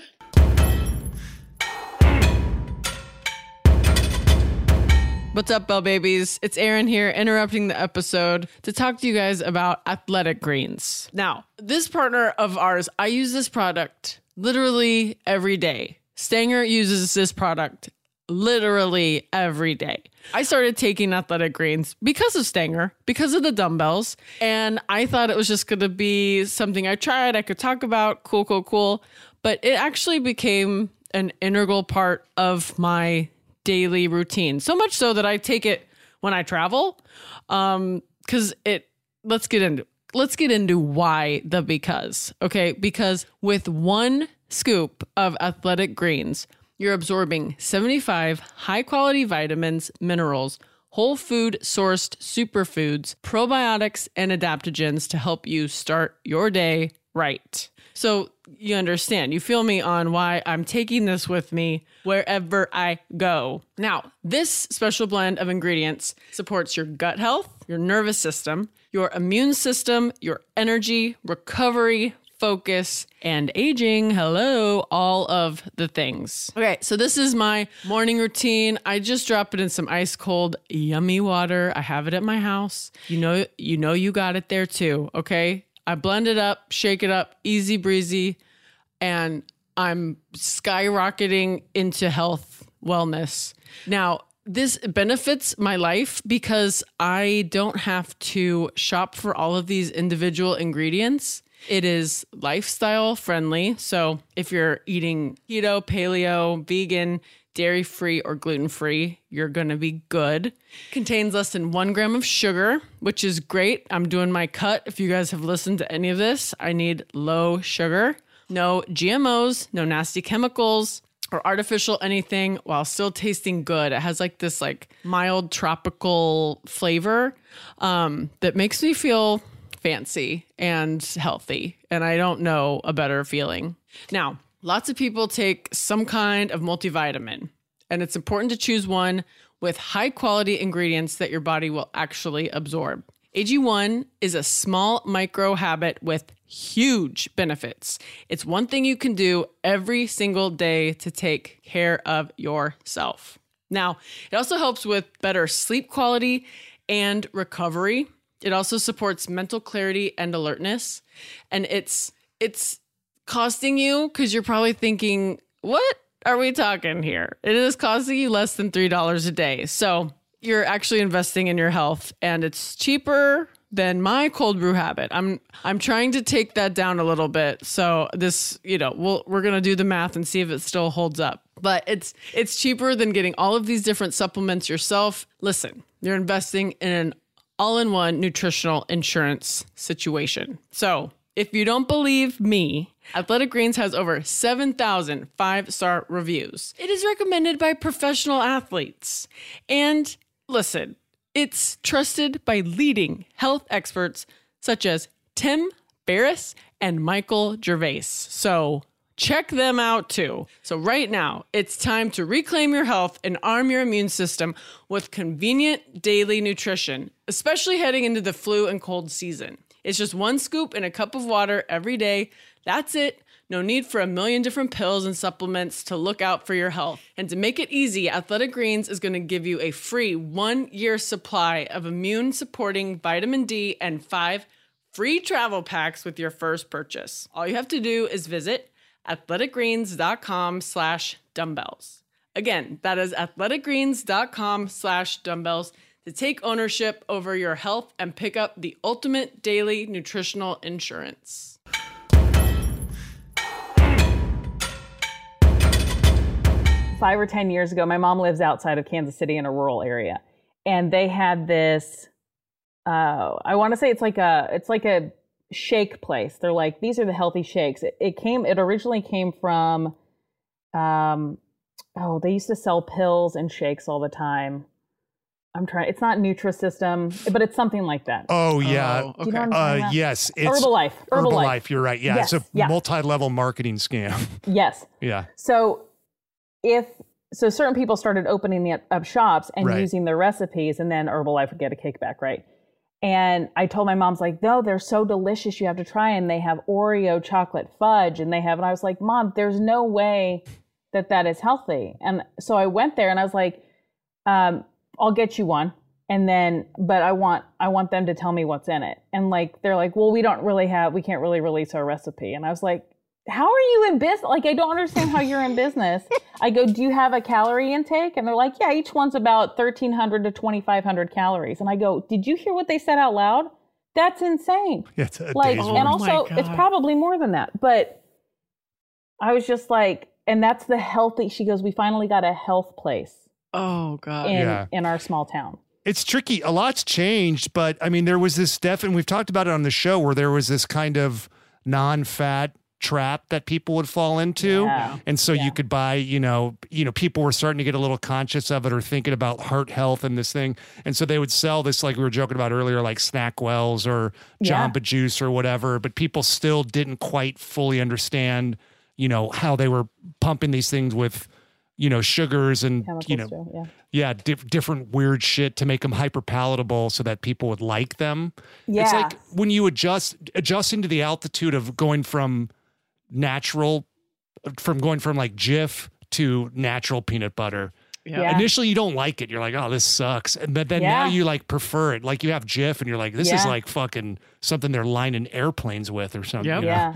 What's up, Bell Babies? It's Erin here, interrupting the episode to talk to you guys about Athletic Greens. Now, this partner of ours, I use this product literally every day. Stanger uses this product literally every day. I started taking Athletic Greens because of Stanger, because of the dumbbells, and I thought it was just going to be something I tried, I could talk about, cool, cool, cool. But it actually became an integral part of my daily routine. So much so that I take it when I travel. Um, cause it let's get into let's get into why the because. Okay, because with one scoop of athletic greens, you're absorbing 75 high quality vitamins, minerals, whole food sourced superfoods, probiotics, and adaptogens to help you start your day right. So you understand, you feel me on why I'm taking this with me wherever I go. Now, this special blend of ingredients supports your gut health, your nervous system, your immune system, your energy, recovery, focus, and aging. Hello, all of the things. Okay, so this is my morning routine. I just drop it in some ice cold, yummy water. I have it at my house. You know, you know, you got it there too. Okay, I blend it up, shake it up, easy breezy, and I'm skyrocketing into health, wellness. Now, this benefits my life because I don't have to shop for all of these individual ingredients. It is lifestyle friendly. So if you're eating keto, paleo, vegan, dairy free, or gluten free, you're going to be good. Contains less than one gram of sugar, which is great. I'm doing my cut. If you guys have listened to any of this, I need low sugar, no GMOs, no nasty chemicals or artificial anything while still tasting good. It has like this like mild tropical flavor um, that makes me feel fancy and healthy. And I don't know a better feeling. Now, lots of people take some kind of multivitamin, and it's important to choose one with high quality ingredients that your body will actually absorb. AG1 is a small micro habit with huge benefits. It's one thing you can do every single day to take care of yourself. Now, it also helps with better sleep quality and recovery. It also supports mental clarity and alertness. And it's it's costing you cuz you're probably thinking, "What are we talking here?" It is costing you less than $3 a day. So, you're actually investing in your health and it's cheaper than my cold brew habit. I'm I'm trying to take that down a little bit. So this, you know, we'll we're going to do the math and see if it still holds up. But it's it's cheaper than getting all of these different supplements yourself. Listen, you're investing in an all-in-one nutritional insurance situation. So, if you don't believe me, Athletic Greens has over 7,000 five star reviews. It is recommended by professional athletes. And listen, it's trusted by leading health experts such as Tim Ferriss and Michael Gervais. So check them out too. So, right now, it's time to reclaim your health and arm your immune system with convenient daily nutrition, especially heading into the flu and cold season. It's just one scoop in a cup of water every day. That's it. No need for a million different pills and supplements to look out for your health. And to make it easy, Athletic Greens is going to give you a free one year supply of immune supporting vitamin D and five free travel packs with your first purchase. All you have to do is visit athleticgreens.com slash dumbbells. Again, that is athleticgreens.com slash dumbbells to take ownership over your health and pick up the ultimate daily nutritional insurance. Five or 10 years ago, my mom lives outside of Kansas City in a rural area. And they had this, uh, I want to say it's like a, it's like a shake place. They're like, these are the healthy shakes. It, it came, it originally came from, um, oh, they used to sell pills and shakes all the time. I'm trying, it's not Nutrisystem, but it's something like that. Oh yeah. Oh, Do you know Uh, yes, it's Herbalife. Herbalife. Herbalife. You're right. Yeah, Yes, it's a yeah. multi-level marketing scam. Yes. yeah. So if so certain people started opening up shops and Right. using their recipes and then Herbalife would get a kickback, right? And I told my mom's like, no, they're so delicious. You have to try and they have Oreo chocolate fudge and they have, and I was like, mom, there's no way that that is healthy. And so I went there and I was like, um, I'll get you one. And then, but I want, I want them to tell me what's in it. And like, they're like, well, we don't really have, we can't really release our recipe. And I was like, how are you in business? Like, I don't understand how you're in business. I go, do you have a calorie intake? And they're like, yeah, each one's about 1300 to 2500 calories. And I go, did you hear what they said out loud? That's insane. Yeah, it's a Like, day's Oh and work. my also, it's probably more than that. But I was just like, and that's the healthy. She goes, we finally got a health place Oh God. in Yeah. in our small town. it's tricky. A lot's changed, but I mean, there was this def, and we've talked about it on the show where there was this kind of non-fat trap that people would fall into, Yeah. and so Yeah. you could buy, you know, you know, people were starting to get a little conscious of it or thinking about heart health and this thing, and so they would sell this, like we were joking about earlier, like SnackWells or Yeah. Jamba Juice or whatever, but people still didn't quite fully understand, you know, how they were pumping these things with. You know, sugars and Chemicals you know, too, yeah. yeah, diff- different weird shit to make them hyper palatable so that people would like them. Yeah. It's like when you adjust adjusting to the altitude of going from natural from going from like Jif to natural peanut butter. Yeah. Yeah. Initially you don't like it. You're like, "Oh, this sucks." And but then now you like prefer it. Like you have Jif and you're like, "This is like fucking something they're lining airplanes with or something." Yep. you know? Yeah.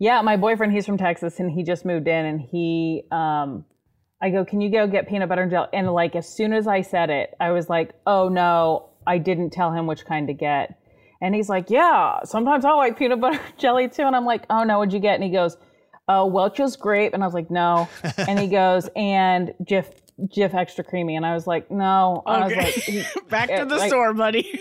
Yeah, my boyfriend, he's from Texas and he just moved in and he um I go, "Can you go get peanut butter and jelly?" And like as soon as I said it, I was like, "Oh no, I didn't tell him which kind to get." And he's like, "Yeah, sometimes I like peanut butter jelly too." And I'm like, "Oh no, what'd you get?" And he goes, "Oh, Welch's grape." And I was like, "No." and he goes, "And Jif Jif extra creamy." And I was like, "No." I was Okay. like, he- Back to the like- store, buddy.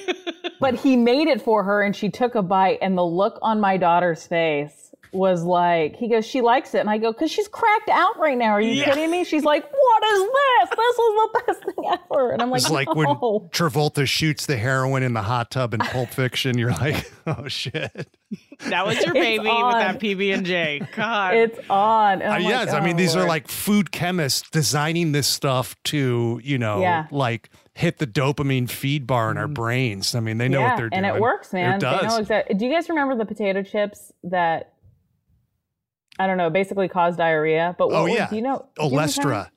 but he made it for her and she took a bite and the look on my daughter's face was like he goes she likes it and i go because she's cracked out right now are you Yeah. kidding me she's like what is this this is the best thing ever and i'm like It's like when. Travolta shoots the heroin in the hot tub in Pulp Fiction. You're like, "Oh shit." that was your baby with that PB and J. God. it's on Uh, I'm like, yes, I mean oh, these are like food chemists designing this stuff to you know Yeah. like hit the dopamine feed bar in our brains. I mean they know yeah, what they're doing, and it works man It they does. know exactly do you guys remember the potato chips that i don't know basically caused diarrhea but oh, what oh was- yeah, do you know do you know what I'm talking Olestra.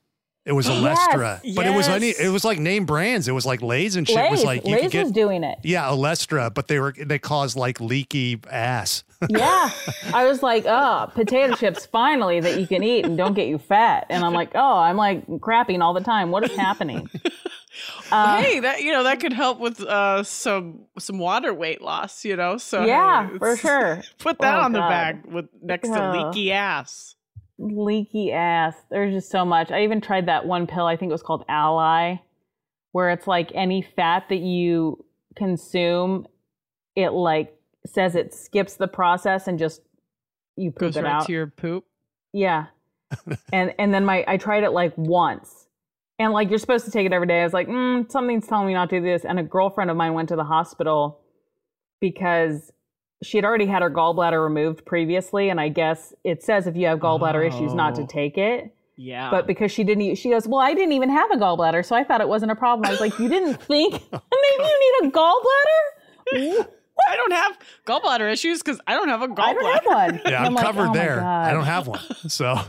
It was Olestra, Yes. but it was any. It was like name brands. It was like Lay's and shit. It was like you Lay's could get was doing it. yeah Olestra, but they were they caused like leaky ass. Yeah. I was like, oh, potato chips finally that you can eat and don't get you fat. And I'm like, oh, I'm like crapping all the time. What is happening? Uh, hey, that you know that could help with uh, some some water weight loss. You know, so yeah, for sure. Put that Oh, on the God. bag with next to leaky ass. Leaky ass. There's just so much. I even tried that one pill, I think it was called Alli, where it's like any fat that you consume, it like says it skips the process and just you poop Goes it right out. to your poop. Yeah. and and then my I tried it like once. And like you're supposed to take it every day. I was like, mm, something's telling me not to do this. And a girlfriend of mine went to the hospital because she had already had her gallbladder removed previously. And I guess it says if you have gallbladder issues not to Oh. take it. Yeah, But because she didn't, e- she goes, well, I didn't even have a gallbladder, so I thought it wasn't a problem. I was like, you didn't think maybe you need a gallbladder? I don't have gallbladder issues because I don't have a gallbladder. I don't have one. Yeah, And I'm like, covered oh there. I don't have one, so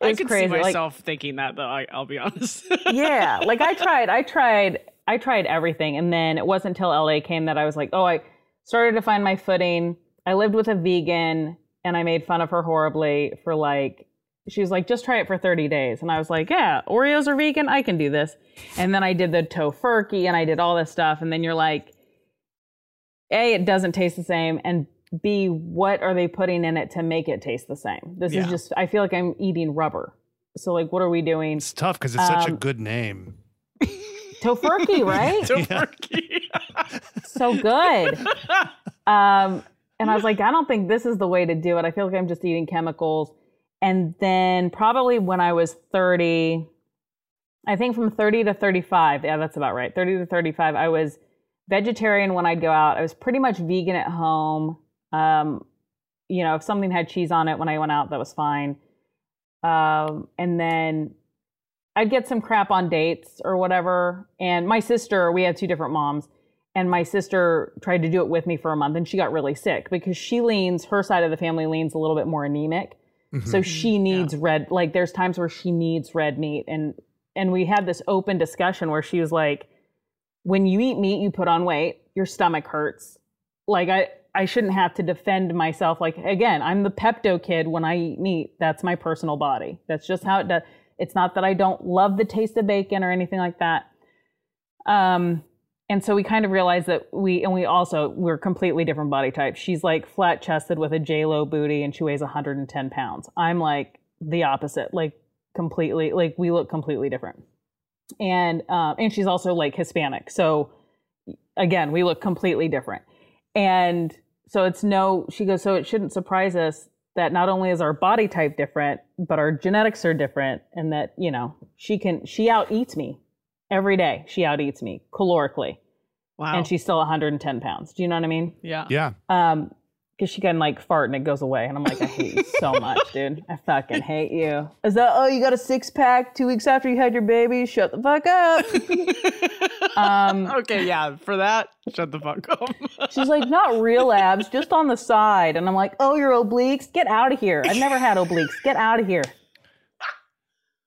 I could crazy, see like- myself thinking that though. I, I'll be honest. yeah like i tried i tried i tried everything and then it wasn't until la came that i was like oh i started to find my footing i lived with a vegan and i made fun of her horribly for like she was like, just try it for 30 days. And I was like, yeah, Oreos are vegan. I can do this. And then I did the tofurky and I did all this stuff. And then you're like, A, it doesn't taste the same. And B, what are they putting in it to make it taste the same? This Yeah. is just, I feel like I'm eating rubber. So, like, what are we doing? It's tough because it's such a Um, good name. Tofurky, right? Tofurky. so good. Um, and I was like, I don't think this is the way to do it. I feel like I'm just eating chemicals. And then probably when I was 30, I think from 30 to 35, yeah, that's about right. 30 to 35, I was vegetarian when I'd go out. I was pretty much vegan at home. Um, you know, if something had cheese on it when I went out, that was fine. Um, and then I'd get some crap on dates or whatever. And my sister, we had two different moms, and my sister tried to do it with me for a month, and she got really sick because she leans, her side of the family leans a little bit more anemic. So she needs red, like there's times where she needs red meat. And, and we had this open discussion where she was like, when you eat meat, you put on weight, your stomach hurts. Like I, I shouldn't have to defend myself. Like again, I'm the Pepto kid when I eat meat. That's my personal body. That's just how it does. It's not that I don't love the taste of bacon or anything like that. Um, and so we kind of realized that we, and we also, we're completely different body types. She's like flat chested with a J-Lo booty and she weighs 110 pounds. I'm like the opposite, like completely, like we look completely different. And, um, and she's also like Hispanic. So again, we look completely different. And so it's no, she goes, so it shouldn't surprise us that not only is our body type different, but our genetics are different. And that, you know, she can, she out eats me every day. She out eats me calorically. Wow. And she's still 110 pounds. Do you know what I mean? yeah. Yeah. Um, because she can like fart and it goes away, and I'm like, I hate you so much, dude. I fucking hate you. Is that oh you got a six pack two weeks after you had your baby? Shut the fuck up. um, Okay, yeah. For that, shut the fuck up. she's like, not real abs, just on the side, and I'm like, oh, your obliques, get out of here. I've never had obliques. Get out of here.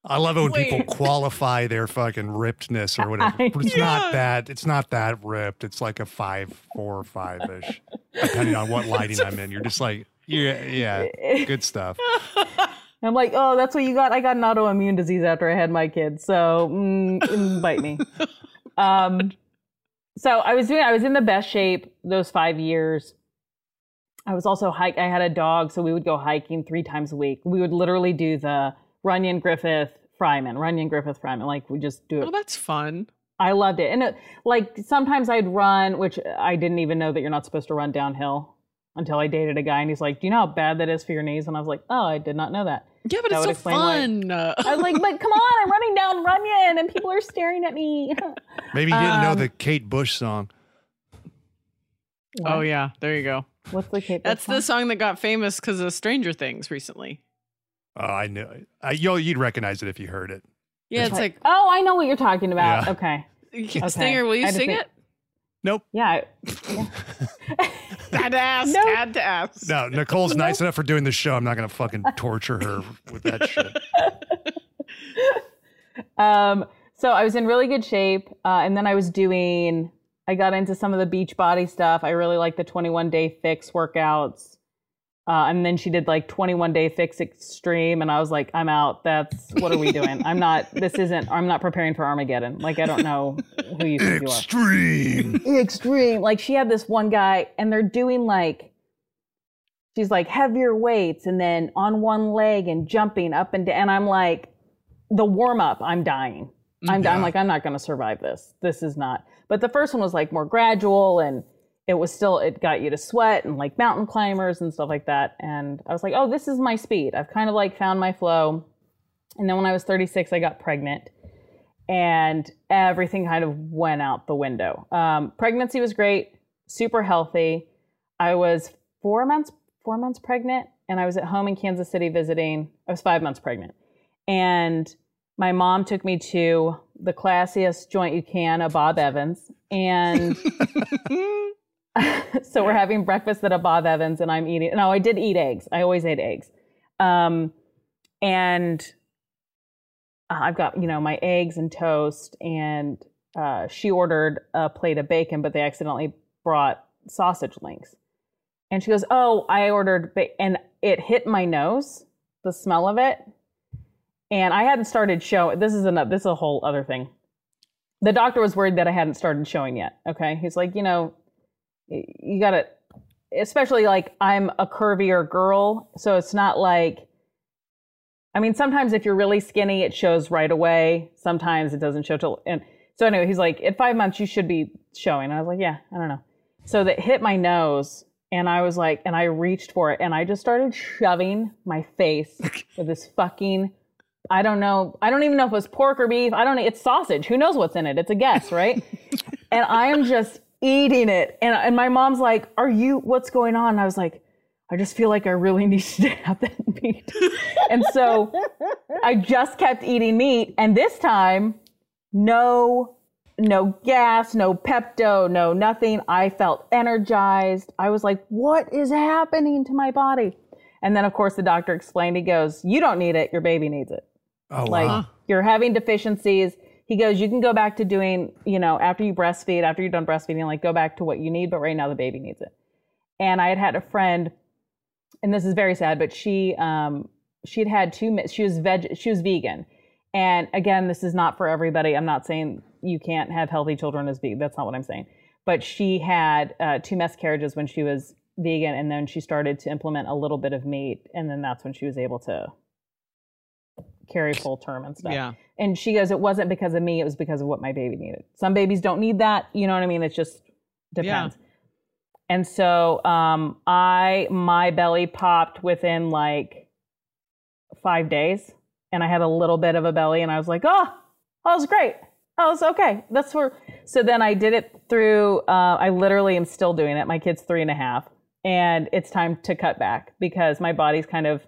I love it when Wait. people qualify their fucking rippedness or whatever. But it's Yeah. not that. It's not that ripped. It's like a five, four five ish, depending on what lighting I'm in. You're just like, yeah, yeah, good stuff. I'm like, oh, that's what you got. I got an autoimmune disease after I had my kids, so mm, bite me. Um, so I was doing. I was in the best shape those five years. I was also hike. I had a dog, so we would go hiking three times a week. We would literally do the Runyon Griffith Fryman, Runyon Griffith Fryman. Like we just do it Oh, that's fun. I loved it. And it, like sometimes I'd run, which I didn't even know that you're not supposed to run downhill until I dated a guy and he's like, "Do you know how bad that is for your knees?" And I was like, "Oh, I did not know that." Yeah, but That it's so explain why- fun. Uh, I was like, "But come on, I'm running down Runyon and people are staring at me." Maybe you didn't know Um, the Kate Bush song. oh yeah, there you go. What's the Kate? That's Bush the song that got famous because of Stranger Things recently. Oh, I knew. I, yo, you'd recognize it if you heard it. Yeah, it's song? like Oh, I know what you're talking about. Yeah. Okay. Stanger. Will you sing think- it? Nope. Yeah. I- Had to ask. Nope. Had to ask. No, Nicole's nice enough for doing the show. I'm not going to fucking torture her with that shit. Um, so I was in really good shape, uh, and then I was doing. I got into some of the beach body stuff. I really like the 21 day fix workouts. Uh, and then she did like 21 day fix extreme, and I was like, I'm out. That's what are we doing? I'm not. This isn't. I'm not preparing for Armageddon. Like I don't know who you think you are Extreme. extreme. Like she had this one guy, and they're doing like she's like heavier weights, and then on one leg and jumping up and down. And I'm like, the warm up, I'm dying. I'm, I'm like, I'm not going to survive this. This is not. But the first one was like more gradual, and it was still it got you to sweat and like mountain climbers and stuff like that. And I was like, oh, this is my speed. I've kind of like found my flow. And then when I was 36, I got pregnant and everything kind of went out the window. Um, pregnancy was great, super healthy. I was four months four months pregnant, and I was at home in Kansas City visiting. I was five months pregnant, and my mom took me to the classiest joint you can, a Bob Evans, and so we're having breakfast at a Bob Evans, and I'm eating. No, I did eat eggs. I always ate eggs, um, and uh, I've got you know my eggs and toast, and uh, she ordered a plate of bacon, but they accidentally brought sausage links, and she goes, "Oh, I ordered," ba-, and it hit my nose, the smell of it, and I hadn't started showing. This is a this is a whole other thing. The doctor was worried that I hadn't started showing yet. Okay, he's like, you know, you got to, especially like I'm a curvier girl, so it's not like. I mean, sometimes if you're really skinny, it shows right away. Sometimes it doesn't show till. And so anyway, he's like, at five months, you should be showing. And I was like, yeah, I don't know. So that hit my nose, and I was like, and I reached for it, and I just started shoving my face with this fucking. I don't know. I don't even know if it was pork or beef. I don't know. It's sausage. Who knows what's in it? It's a guess, right? and I am just eating it. And, and my mom's like, Are you, what's going on? And I was like, I just feel like I really need to have that meat. and so I just kept eating meat. And this time, no, no gas, no Pepto, no nothing. I felt energized. I was like, What is happening to my body? And then, of course, the doctor explained, he goes, You don't need it. Your baby needs it Oh like wow. you're having deficiencies he goes you can go back to doing you know after you breastfeed after you're done breastfeeding like go back to what you need but right now the baby needs it. And i had had a friend and this is very sad but she um she had had two she was veg she was vegan. And again this is not for everybody. I'm not saying you can't have healthy children as vegan. That's not what i'm saying. But she had uh, two miscarriages when she was vegan and then she started to implement a little bit of meat and then that's when she was able to carry full term and stuff. Yeah. And she goes, it wasn't because of me, it was because of what my baby needed. Some babies don't need that. You know what I mean? It just depends. And so um, I, my belly popped within like five days and I had a little bit of a belly and I was like, oh, that was great. Oh, it's okay. That's where. So then I did it through, uh, I literally am still doing it. My kid's three and a half and it's time to cut back because my body's kind of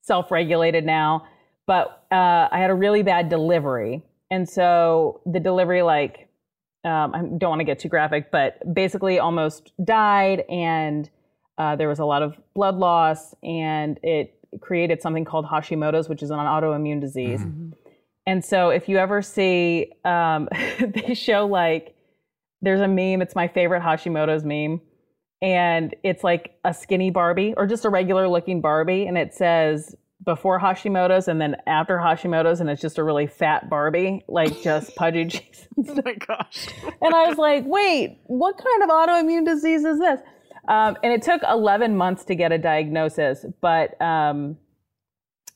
self-regulated now but uh, i had a really bad delivery. And so the delivery like um, i don't want to get too graphic but basically almost died and uh, there was a lot of blood loss and it created something called hashimoto's which is an autoimmune disease. And so if you ever see um, they show like there's a meme it's my favorite hashimoto's meme and it's like a skinny Barbie or just a regular looking Barbie, and it says before Hashimoto's and then after Hashimoto's, and it's just a really fat Barbie, like just pudgy cheeks. Oh my gosh. and I was like, wait, what kind of autoimmune disease is this? Um, and it took 11 months to get a diagnosis, but um,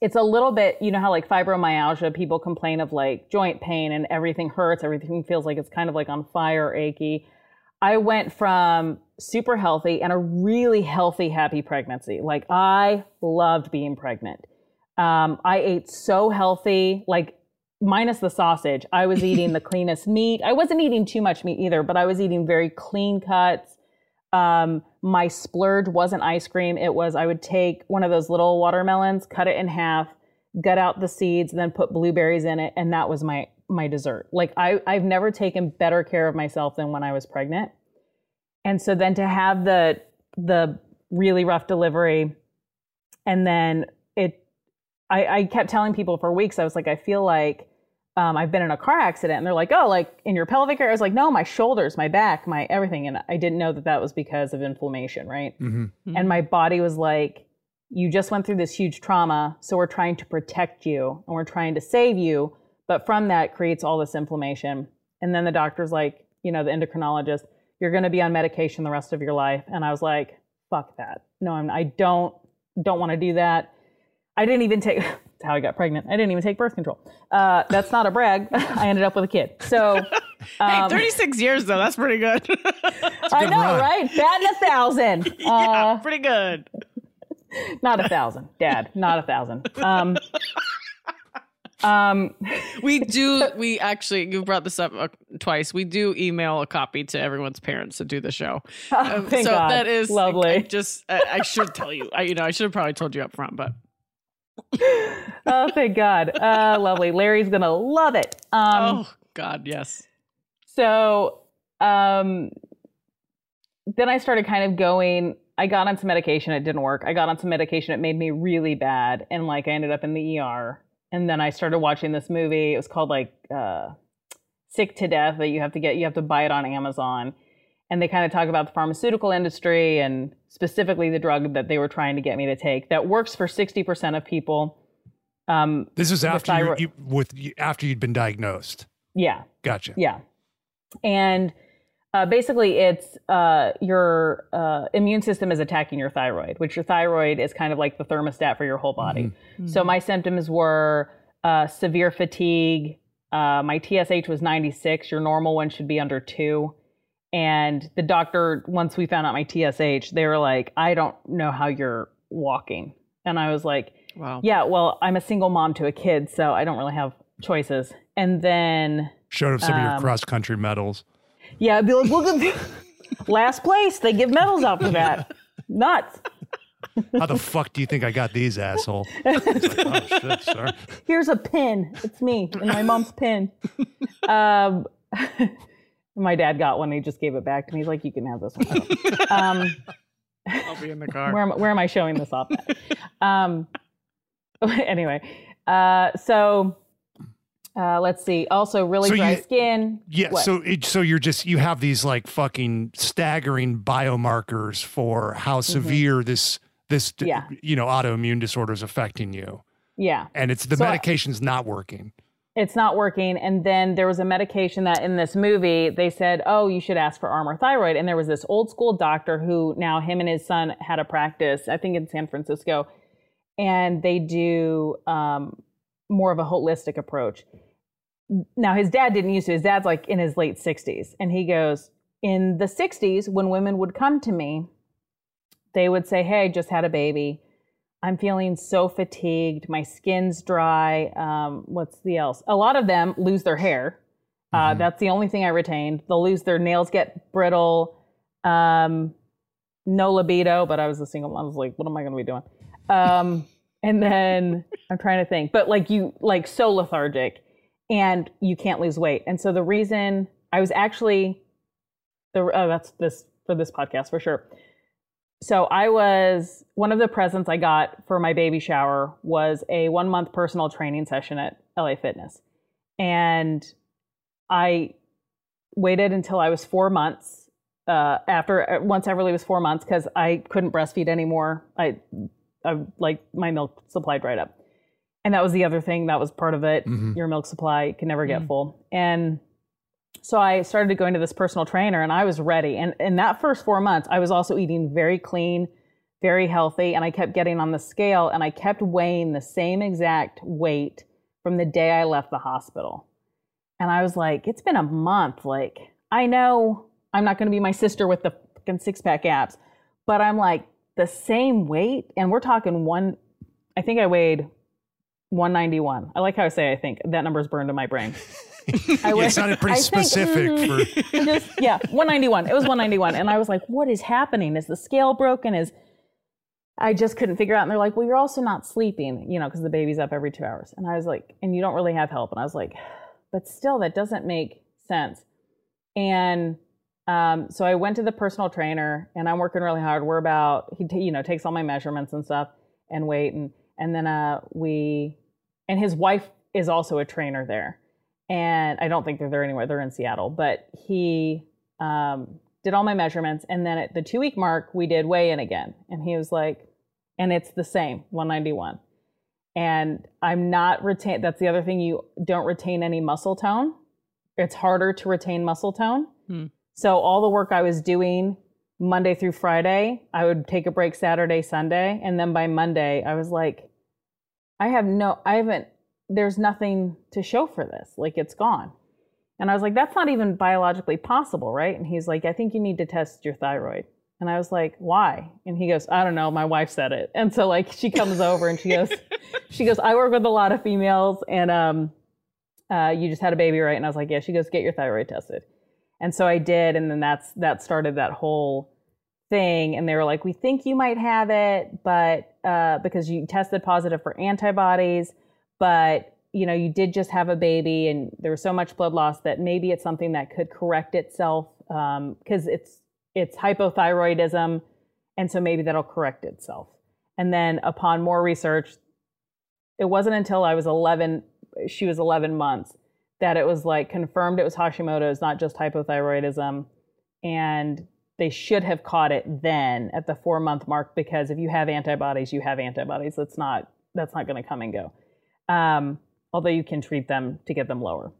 it's a little bit, you know how like fibromyalgia, people complain of like joint pain and everything hurts, everything feels like it's kind of like on fire achy. I went from super healthy and a really healthy, happy pregnancy. Like I loved being pregnant. Um, I ate so healthy, like minus the sausage. I was eating the cleanest meat. I wasn't eating too much meat either, but I was eating very clean cuts. Um, my splurge wasn't ice cream. It was I would take one of those little watermelons, cut it in half, gut out the seeds, then put blueberries in it, and that was my my dessert. Like I I've never taken better care of myself than when I was pregnant. And so then to have the the really rough delivery and then I, I kept telling people for weeks, I was like, I feel like um, I've been in a car accident. And they're like, oh, like in your pelvic area? I was like, no, my shoulders, my back, my everything. And I didn't know that that was because of inflammation, right? And my body was like, you just went through this huge trauma. So we're trying to protect you and we're trying to save you. But from that creates all this inflammation. And then the doctor's like, you know, the endocrinologist, you're going to be on medication the rest of your life. And I was like, fuck that. No, I'm, I don't, don't want to do that. I didn't even take, that's how I got pregnant. I didn't even take birth control. Uh, that's not a brag. I ended up with a kid. So Hey, 36 years though. That's pretty good. I know, run. right? Batting a thousand. Uh, pretty good. not a thousand, Dad. Not a thousand. Um, um, We do. We actually, you brought this up uh, twice. We do email a copy to everyone's parents to do the show. Um, thank so God. that is Lovely. I just, I, I should tell you. I, you know, I should have probably told you up front, but oh, thank God. Uh, lovely. Larry's gonna love it. Um, oh God, yes. So um, then I started kind of going. I got on some medication. It didn't work. I got on some medication. It made me really bad, and like I ended up in the ER. And then I started watching this movie. It was called like uh, "Sick to Death" that you have to get. You have to buy it on Amazon. And they kind of talk about the pharmaceutical industry and specifically the drug that they were trying to get me to take that works for 60% of people Um, This is after you, thyroid- you with after you'd been diagnosed. yeah, Gotcha. yeah, and uh, basically, it's uh, your uh, immune system is attacking your thyroid, which your thyroid is kind of like the thermostat for your whole body. So my symptoms were uh, severe fatigue. Uh, my TSH was 96. Your normal one should be under two. And the doctor, once we found out my TSH, they were like, I don't know how you're walking. And I was like, Wow. yeah, well, I'm a single mom to a kid, so I don't really have choices. And then, Showed up some of your Um, cross country medals. yeah, I'd be like, look at the last place. They give medals out for that. Nuts. How the fuck do you think I got these, asshole? Like, oh shit, sorry. Here's a pin. It's me and my mom's pin. Um, my dad got one. He just gave it back to me. He's like, you can have this one. Um, I'll be in the car. where am, where am I showing this off at? Um, anyway, uh, so uh, let's see. Also, really So dry you- skin. Yeah, What? so it, so you're just you have these like fucking staggering biomarkers for how severe this this Mm-hmm. Yeah. you know autoimmune disorder is affecting you, yeah, and it's the So I- medication's not working. It's not working. And then there was a medication that in this movie they said, oh, you should ask for Armor Thyroid. And there was this old school doctor who now him and his son had a practice, I think in San Francisco, and they do um, more of a holistic approach. Now his dad didn't use to. His dad's like in his late 60s, and he goes, in the 60s when women would come to me, they would say, "Hey, I just had a baby." I'm feeling so fatigued. My skin's dry. Um, what's the else? A lot of them lose their hair. Uh, That's the only thing I retained. They'll lose their nails, get brittle. Um, no libido, but I was a single mom. I was like, what am I going to be doing? Um, and then I'm trying to think, but like you, like so lethargic, and you can't lose weight. And so the reason I was actually the oh, that's this for this podcast for sure so I was one of the presents I got for my baby shower was a one month personal training session at LA Fitness. And I waited until I was four months uh, after once Everly was four months because I couldn't breastfeed anymore. I, I like my milk supply dried up. And that was the other thing that was part of it. Mhm. Your milk supply can never get full. And so I started going to this personal trainer and I was ready. And in that first four months, I was also eating very clean, very healthy. And I kept getting on the scale and I kept weighing the same exact weight from the day I left the hospital. And I was like, it's been a month. Like, I know I'm not going to be my sister with the fucking six pack abs, but I'm like the same weight. And we're talking one, I think I weighed 191. I like how I say I think that number's burned in my brain. I it sounded pretty I think, specific mhm. for just yeah 191 it was 191 and i was like what is happening? Is the scale broken? Is i just couldn't figure out. And they're like well you're also not sleeping you know because the baby's up every two hours. And i was like and you don't really have help. And i was like but still that doesn't make sense. And um, so i went to the personal trainer and i'm working really hard. We're about he ta- you know takes all my measurements and stuff and weight. And and then uh we and his wife is also a trainer there and I don't think they're there anywhere. They're in Seattle, but he um, did all my measurements, and then at the two week mark, we did weigh in again, and he was like, and it's the same, 191. And I'm not retain. That's the other thing. You don't retain any muscle tone. It's harder to retain muscle tone. Hmm. So all the work I was doing Monday through Friday, I would take a break Saturday, Sunday, and then by Monday, I was like, I have no, I haven't there's nothing to show for this. Like it's gone. And I was like, that's not even biologically possible, right? And he's like, I think you need to test your thyroid. And I was like, why? And he goes, I don't know. My wife said it. And so like she comes over and she goes, she goes, I work with a lot of females and um, uh, you just had a baby, right? And I was like, yeah. She goes, get your thyroid tested. And so I did. And then that's, that started that whole thing. And they were like, we think you might have it, but uh, because you tested positive for antibodies, but you know you did just have a baby and there was so much blood loss that maybe it's something that could correct itself um, because it's it's hypothyroidism and so maybe that'll correct itself. And then upon more research it wasn't until i was 11 she was 11 months that it was like confirmed it was hashimoto's not just hypothyroidism and they should have caught it then at the four month mark because if you have antibodies you have antibodies. That's not that's not going to come and go um, although you can treat them to get them lower.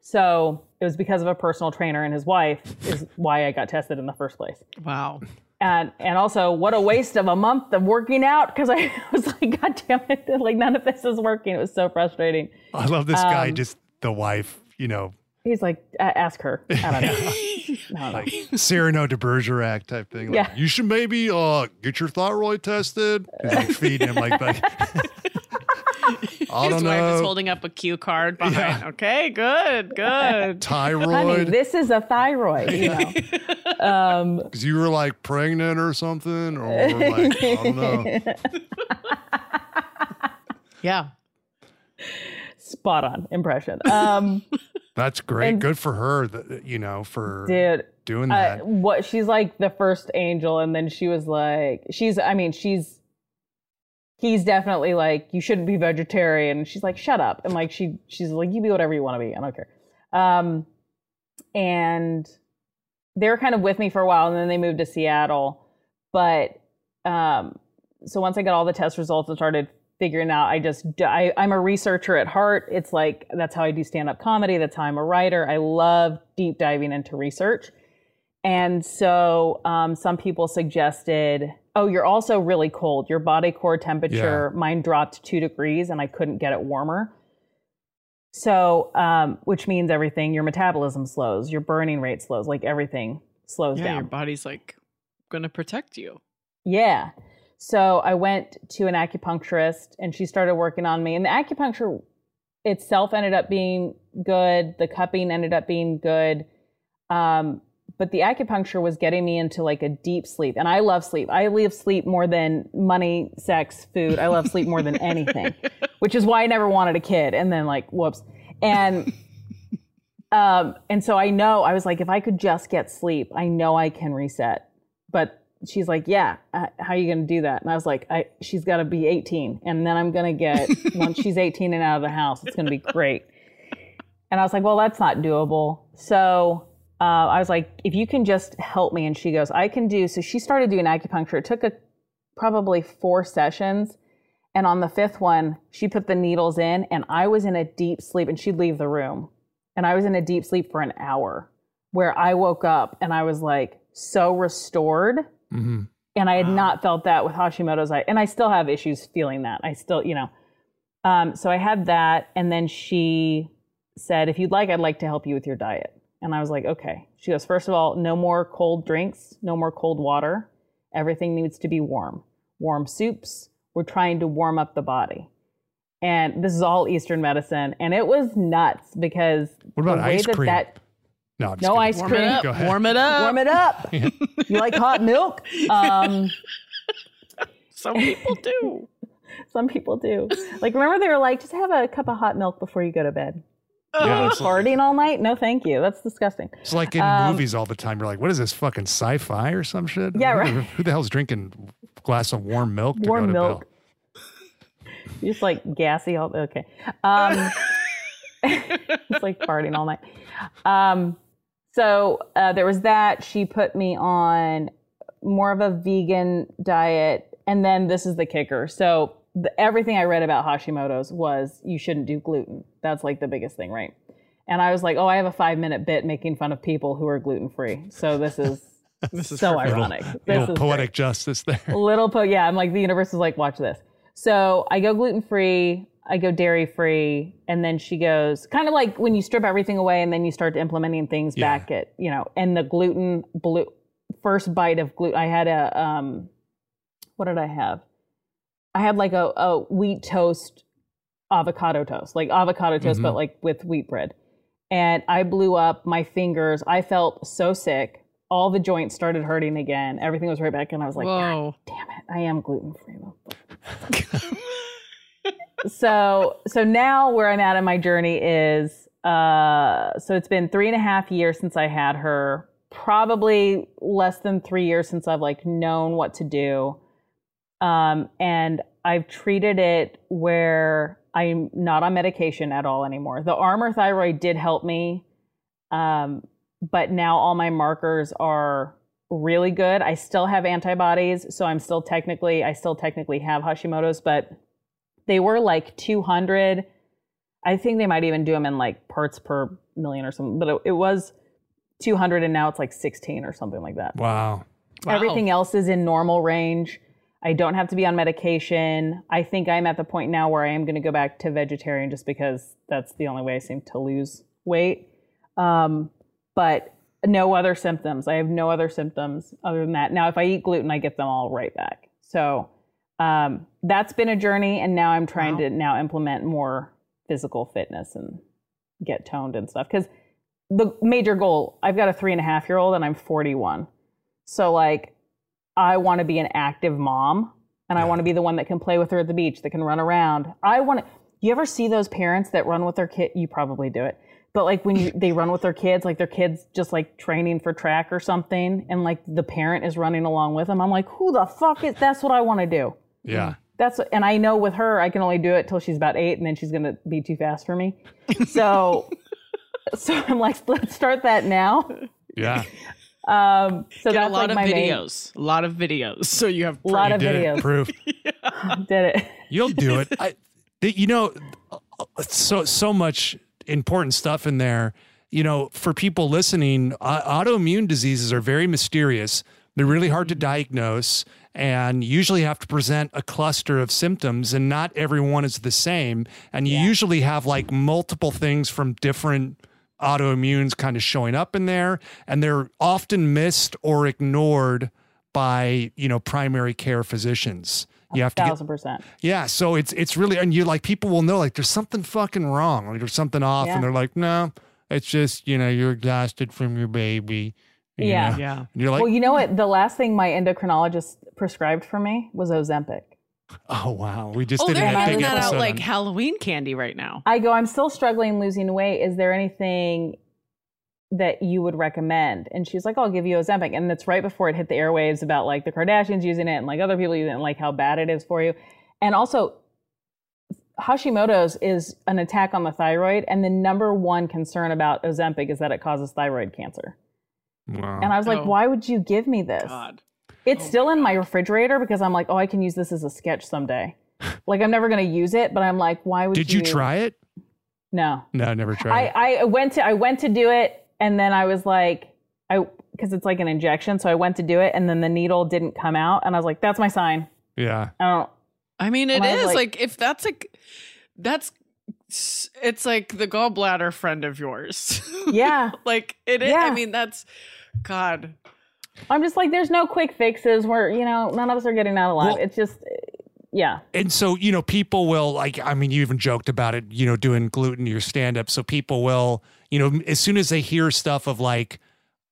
So it was because of a personal trainer and his wife is why I got tested in the first place. Wow. And and also what a waste of a month of working out because I was like, God damn it, like none of this is working. It was so frustrating. I love this guy, Um, just the wife, you know, He's like, ask her. I don't know. I don't know. like Cyrano de Bergerac type thing. Like, Yeah. You should maybe uh get your thyroid tested. He's like feeding him like, like I His don't wife is holding up a cue card behind. Okay, good, good. Honey, Thyroid. this is a thyroid, you know. Um, Because you were like pregnant or something, or like, I don't know. Yeah. spot on impression. Um, That's great. And- Good for her, that, you know, for dude, doing uh, that. what she's like the first angel, and then she was like, she's, I mean, she's, he's definitely like, you shouldn't be vegetarian. She's like, shut up. And like, she, she's like, you be whatever you want to be. I don't care. Um, and they were kind of with me for a while, and then they moved to Seattle. But um, so once I got all the test results and started figuring out, I just I, I'm a researcher at heart. It's like that's how I do stand up comedy. That's how I'm a writer. I love deep diving into research. And so um, some people suggested, oh, you're also really cold. Your body core temperature, mine dropped two degrees, and I couldn't get it warmer. So, um, which means everything, your metabolism slows, your burning rate slows, like everything slows Yeah, down. your body's like gonna protect you. Yeah. So I went to an acupuncturist and she started working on me. And the acupuncture itself ended up being good. The cupping ended up being good. Um, but the acupuncture was getting me into like a deep sleep. And I love sleep. I leave sleep more than money, sex, food. I love sleep more than anything, which is why I never wanted a kid. And then like, whoops. And um, and so I know I was like, if I could just get sleep, I know I can reset. But she's like, yeah, uh, how are you going to do that? And I was like, I, she's got to be 18. And then I'm going to get, once she's 18 and out of the house, it's going to be great. And I was like, well, that's not doable. So uh, I was like, if you can just help me. And she goes, I can do. So she started doing acupuncture. It took a, probably four sessions. And on the fifth one, she put the needles in, and I was in a deep sleep, and she'd leave the room. And I was in a deep sleep for an hour where I woke up and I was like so restored. hmm And I had not felt that with Hashimoto's. I, and I still have issues feeling that. I still, you know. Um, so I had that. And then she said, if you'd like, I'd like to help you with your diet. And I was like, okay. She goes, first of all, no more cold drinks, no more cold water. Everything needs to be warm. Warm soups. We're trying to warm up the body. And this is all Eastern medicine. And it was nuts because What about the way ice that cream? that No, no kidding. ice Warm cream. it up. Warm it up. Warm it up. you like hot milk? Um, Some people do. some people do. Like, remember they were like, just have a cup of hot milk before you go to bed. Yeah, it's, Farting all night? No, thank you. That's disgusting. it's like in Um, movies all the time. You're like, what is this fucking sci-fi or some shit? Yeah, Who- right. Who the hell's drinking a glass of warm milk to Warm milk. You're just like gassy all okay. Um, it's like farting all night. Um, so uh, there was that. She put me on more of a vegan diet, and then this is the kicker. So the, everything I read about Hashimoto's was you shouldn't do gluten. That's like the biggest thing, right? And I was like, oh, I have a five minute bit making fun of people who are gluten free. So this is This is so perfect. ironic. This Little is poetic justice there. little po yeah i'm like the universe is like watch this so i go gluten free i go dairy free and then she goes kind of like when you strip everything away and then you start to implementing things Yeah. back at you know and the gluten blue first bite of gluten i had a um what did i have i had like a, a wheat toast avocado toast like avocado toast but like with wheat bread and i blew up my fingers i felt so sick all the joints started hurting again everything was right back and i was like Whoa. damn it, I am gluten free. so so now where I'm at in my journey is uh so it's been three and a half years since I had her, probably less than three years since I've like known what to do. Um and I've treated it where I'm not on medication at all anymore. The armor thyroid did help me. Um but now all my markers are really good. I still have antibodies, so I'm still technically I still technically have Hashimoto's, but they were like 200. I think they might even do them in like parts per million or something, but it, it was 200 and now it's like 16 or something like that. Wow. Wow. Everything else is in normal range. I don't have to be on medication. I think I'm at the point now where I am going to go back to vegetarian just because that's the only way I seem to lose weight. Um, but no other symptoms. I have no other symptoms other than that. Now, if I eat gluten, I get them all right back. So um, that's been a journey, and now I'm trying Wow. to now implement more physical fitness and get toned and stuff. Because the major goal, I've got a three and a half year old, and I'm 41. So like, I want to be an active mom, and I want to be the one that can play with her at the beach, that can run around. I want to. You ever see those parents that run with their kid? You probably do it. But like when you, they run with their kids, like their kids just like training for track or something, and like the parent is running along with them. I'm like, who the fuck is? That's what I want to do. Yeah. That's and I know with her, I can only do it till she's about eight, and then she's gonna be too fast for me. So, so I'm like, let's start that now. Yeah. Um, so Get that's a lot like of my main- videos. A lot of videos. So you have proof. A lot proof. of Did videos. it. Proof. Did it? You'll do it. I, the, you know, so so much important stuff in there. You know, for people listening, uh, autoimmune diseases are very mysterious. They're really hard to diagnose and usually have to present a cluster of symptoms, and not everyone is the same. And you usually have like multiple things from different autoimmunes kind of showing up in there, and they're often missed or ignored by you know primary care physicians. You have to get percent. yeah, so it's it's really and you like people will know like there's something fucking wrong, like there's something off, Yeah. and they're like, no, it's just you know you're exhausted from your baby. you Yeah. know? Yeah. And you're like, Well, you know what? The last thing my endocrinologist prescribed for me was Ozempic. oh wow, we just Oh, did they're a handing that episode out like on- Halloween candy right now. I go, I'm still struggling losing weight. Is there anything that you would recommend? And she's like, I'll give you Ozempic. And that's right before it hit the airwaves about like the Kardashians using it and like other people using it and like how bad it is for you. And also, Hashimoto's is an attack on the thyroid. And the number one concern about Ozempic is that it causes thyroid cancer. Wow. And I was like, Oh. why would you give me this? God. It's oh still in my refrigerator because I'm like, oh, I can use this as a sketch someday. like I'm never going to use it, but I'm like, why would you? did you try it? No. No, I never tried. I, it. I went to I went to do it and then I was like I because it's like an injection, so I went to do it and then the needle didn't come out and I was like, that's my sign. Yeah, I don't I mean, it is I like- like, if that's like, that's, it's like the gallbladder friend of yours. Yeah. like it is. yeah. I mean, that's, God. I'm just like there's no quick fixes where, you know, none of us are getting out alive. Well- it's just yeah. and so you know people will like. I mean, you even joked about it. You know, doing gluten your stand up. So people will you know as soon as they hear stuff of like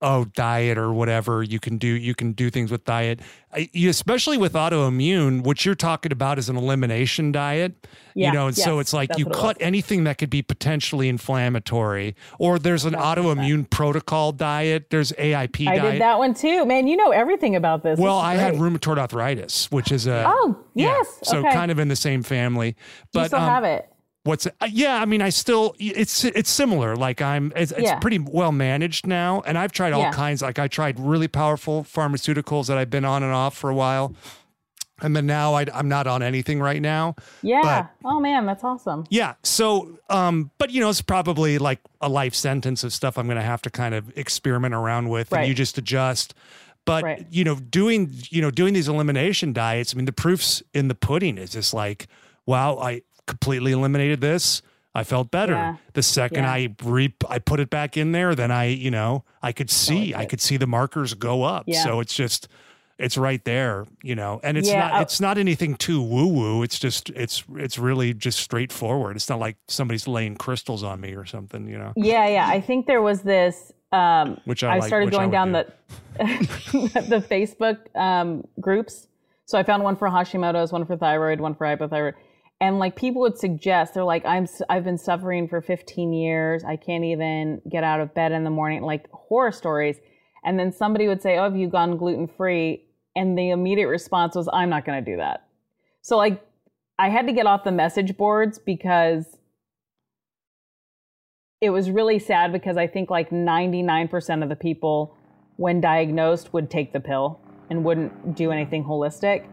oh diet or whatever you can do you can do things with diet I, you, especially with autoimmune what you're talking about is an elimination diet Yeah, you know and so it's like you cut anything that could be potentially inflammatory or there's an autoimmune protocol diet there's aip I diet did that one too. Man, you know everything about this. well This i had rheumatoid arthritis which is a Oh, yeah, yes. so okay. kind of in the same family but you still um, have it. What's? Uh, yeah, I mean, I still it's it's similar. Like I'm, it's, it's Yeah. pretty well managed now, and I've tried all Yeah. kinds. Like I tried really powerful pharmaceuticals that I've been on and off for a while, and then now I, I'm not on anything right now. Yeah. oh man, that's awesome. Yeah. So, um, but you know, it's probably like a life sentence of stuff I'm going to have to kind of experiment around with, and you just adjust. But Right. you know, doing you know doing these elimination diets. I mean, the proofs in the pudding is just like, wow, I completely eliminated this. I felt better. Yeah. The second Yeah. I re I put it back in there, then I you know I could see I good. could see the markers go up. Yeah. So it's just it's right there, you know, and it's not I- it's not anything too woo woo. It's just it's it's really just straightforward. It's not like somebody's laying crystals on me or something, you know. Yeah, yeah. I think there was this. Um, Which I like- started which going would down do. the the Facebook um, groups. So I found one for Hashimoto's, one for thyroid, one for hypothyroid, and like people would suggest they're like, I'm I've been suffering for 15 years. I can't even get out of bed in the morning. Like horror stories. And then somebody would say, "Oh, have you gone gluten free?" And the immediate response was, "I'm not going to do that." So like, I had to get off the message boards because it was really sad because I think like 99% of the people, when diagnosed, would take the pill and wouldn't do anything holistic.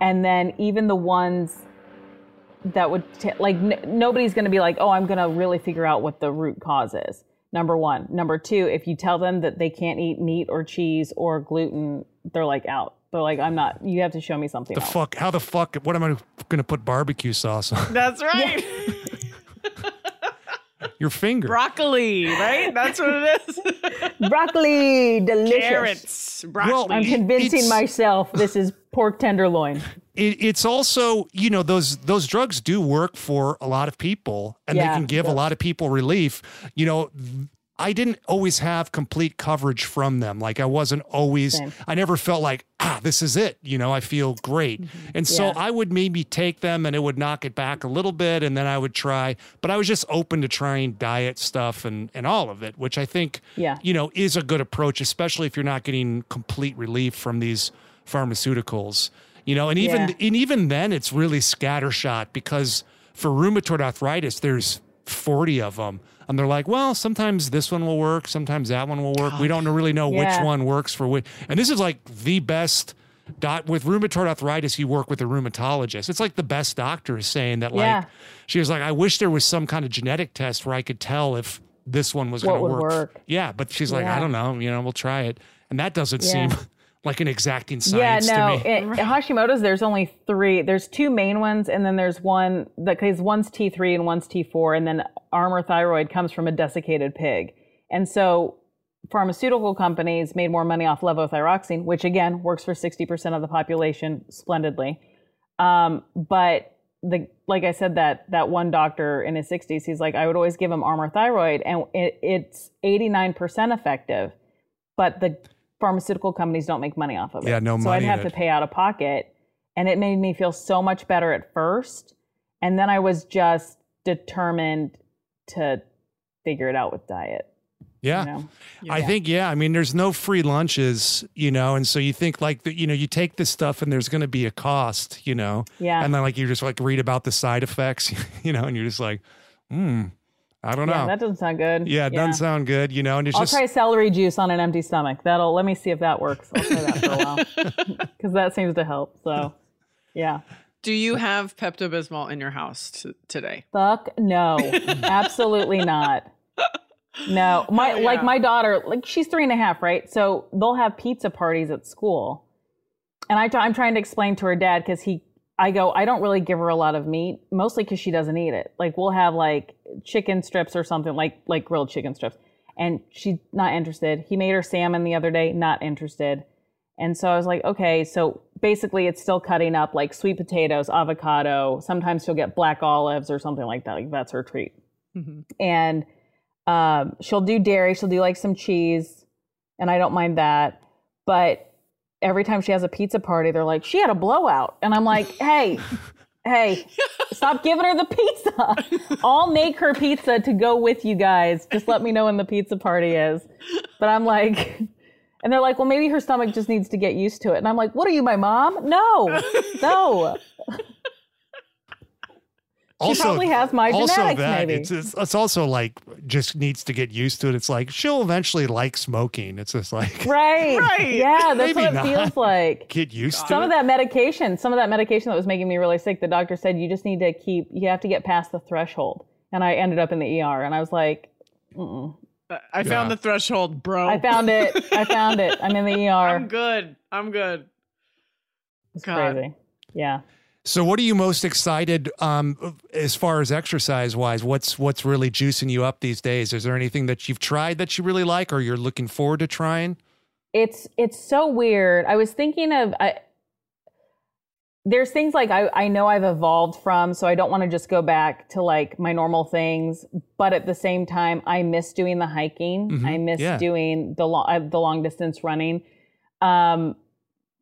And then even the ones that would t- like n- nobody's going to be like, oh, I'm going to really figure out what the root cause is. Number one. Number two, if you tell them that they can't eat meat or cheese or gluten, they're like out. They're like, I'm not. You have to show me something The else. fuck? How the fuck? What am I going to put barbecue sauce on? That's right. Your finger. Broccoli, right? That's what it is. Broccoli, delicious. Carrots, broccoli. I'm convincing It's- myself this is pork tenderloin. It, it's also you know those those drugs do work for a lot of people and Yeah, they can give it a lot of people relief you know i didn't always have complete coverage from them like i wasn't always Same. i never felt like ah this is it you know i feel great and so Mm-hmm. Yeah. i would maybe take them and it would knock it back a little bit and then i would try but i was just open to trying diet stuff and and all of it which i think Yeah. you know is a good approach especially if you're not getting complete relief from these pharmaceuticals you know and even Yeah. and even then it's really scattershot because for rheumatoid arthritis there's 40 of them and they're like well sometimes this one will work sometimes that one will work we don't really know which one works for which and this is like the best dot with rheumatoid arthritis you work with a rheumatologist it's like the best doctor is saying that like Yeah. she was like i wish there was some kind of genetic test where i could tell if this one was going to work. work. yeah but she's like i don't know you know we'll try it and that doesn't Yeah. seem like an exacting science Yeah, no. to me It, Hashimoto's, there's only three. There's two main ones, and then there's one that because one's T3 and one's T4, and then Armour Thyroid comes from a desiccated pig. And so pharmaceutical companies made more money off levothyroxine, which again works for 60% of the population splendidly. Um, but the like I said, that that one doctor in his 60s, he's like, I would always give him Armour Thyroid, and it, it's 89% effective, but the pharmaceutical companies don't make money off of it. Yeah, no so I'd have to pay out of pocket, and it made me feel so much better at first, and then I was just determined to figure it out with diet. yeah You know? I think yeah. I mean, there's no free lunches, you know, and so you think like the, you know you take this stuff and there's going to be a cost, you know, Yeah. and then like you just like read about the side effects, you know, and you're just like, hmm, I don't Yeah, know. that doesn't sound good. yeah, it doesn't sound good, you know, and it's I'll just try celery juice on an empty stomach. That'll let me see if that works. I'll try that for a while because that seems to help. So, yeah. Do you have Pepto Bismol in your house t- today? Fuck no, absolutely not. No, my Hell yeah. like my daughter, like she's three and a half, right? So they'll have pizza parties at school, and I, I'm trying to explain to her dad because he, I go, I don't really give her a lot of meat, mostly because she doesn't eat it. Like we'll have like chicken strips or something, like like grilled chicken strips, and she's not interested. He made her salmon the other day, not interested. And so I was like, okay, so basically it's still cutting up like sweet potatoes, avocado. Sometimes she'll get black olives or something like that. Like that's her treat. And um, she'll do dairy. She'll do like some cheese, and I don't mind that. But every time she has a pizza party, they're like, she had a blowout, and I'm like, hey. Hey, stop giving her the pizza. I'll make her pizza to go with you guys. Just let me know when the pizza party is. But I'm like, and they're like, well, maybe her stomach just needs to get used to it. And I'm like, what are you, my mom? No, no. She probably has my also genetics, that maybe. It's, it's it's also like just needs to get used to it. It's like she'll eventually like smoking. It's just like Right. Right. Yeah, that's Maybe what it not. feels like. get used to Some it. of that medication, some of that medication that was making me really sick, the doctor said you just need to keep, you have to get past the threshold. And I ended up in the ER and I was like, I found Yeah. the threshold, bro. I found it. I found it. I'm in the ER. I'm good. I'm good. It's God. crazy. Yeah. So, what are you most excited um, as far as exercise wise? What's what's really juicing you up these days? Is there anything that you've tried that you really like, or you're looking forward to trying? it's it's so weird. I was thinking of I, there's things like I, I know I've evolved from, so I don't want to just go back to like my normal things. But at the same time, I miss doing the hiking. I miss yeah. doing the long uh, the long distance running. Um,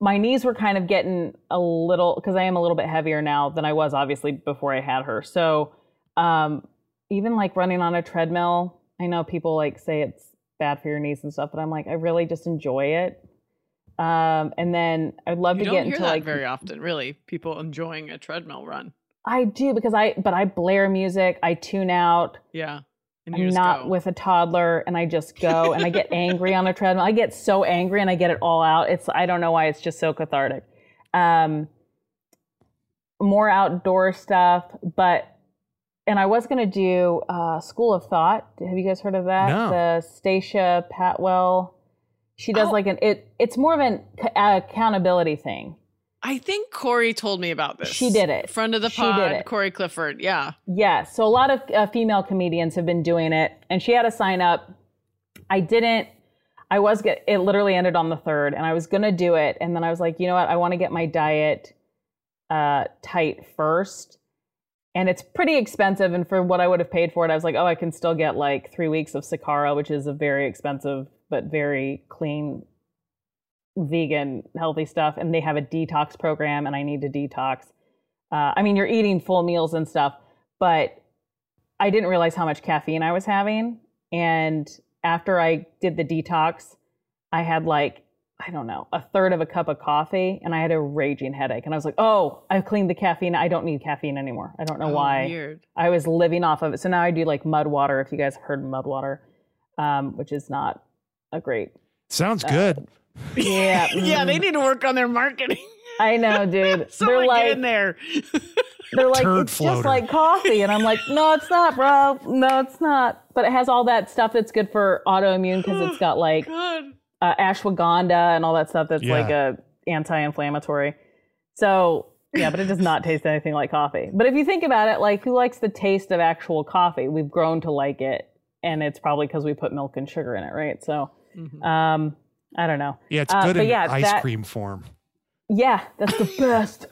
my knees were kind of getting a little because I am a little bit heavier now than I was obviously before I had her. So um, even like running on a treadmill, I know people like say it's bad for your knees and stuff, but I'm like, I really just enjoy it. Um, and then I'd love You to don't get hear into that like very often, really. People enjoying a treadmill run. I do because I but I blare music, I tune out. Yeah. I'm not go. with a toddler and I just go and I get angry on a treadmill. I get so angry and I get it all out. It's I don't know why it's just so cathartic. Um more outdoor stuff, but and I was gonna do uh, School of Thought. Have you guys heard of that? No. The Stacia Patwell. She does Oh. like an it. It's more of an accountability thing. I think Corey told me about this. She did it. Friend of the pod, She did it. Corey Clifford. Yeah. Yeah, so a lot of uh, female comedians have been doing it, and she had to sign up. I didn't. I was get. It literally ended on the third, and I was gonna do it, and then I was like, you know what? I want to get my diet uh, tight first, and it's pretty expensive. And for what I would have paid for it, I was like, oh, I can still get like three weeks of Sakara, which is a very expensive but very clean vegan healthy stuff and they have a detox program and i need to detox uh, i mean you're eating full meals and stuff but i didn't realize how much caffeine i was having and after i did the detox i had like i don't know a third of a cup of coffee and i had a raging headache and i was like oh i've cleaned the caffeine i don't need caffeine anymore i don't know Oh, why Weird. I was living off of it. So now I do like mud water, if you guys have heard of mud water, um, which is not a great. Sounds good. Yeah. Yeah, they need to work on their marketing. I know, dude. Someone they're like, get in there. they're like, Turd it's floater. just like coffee. And I'm like, no, it's not, bro. No, it's not. But it has all that stuff that's good for autoimmune because it's got like God. uh, ashwagandha and all that stuff that's Yeah. like a anti-inflammatory. So yeah, but it does not taste anything like coffee. But if you think about it, like who likes the taste of actual coffee? We've grown to like it, and it's probably because we put milk and sugar in it, right? So, um, I don't know. Yeah, it's Uh, good but in yeah, ice that- cream form. Yeah, that's the best.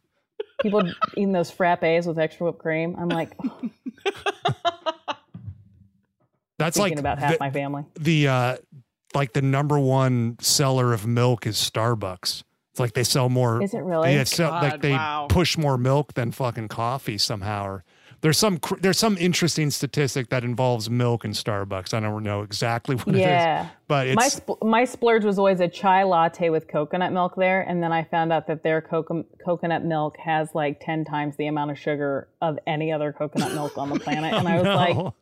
People eating those frappes with extra whipped cream. I'm like That's thinking like about half the, my family. the uh like the number one seller of milk is Starbucks. It's like they sell more. Is it really? Yeah, sell, like they wow. push more milk than fucking coffee somehow. Or there's some there's some interesting statistic that involves milk and Starbucks. I don't know exactly what it is, Yeah. but my spl- my splurge was always a chai latte with coconut milk there, and then I found out that their coco- coconut milk has like ten times the amount of sugar of any other coconut milk on the planet, oh, and I was like,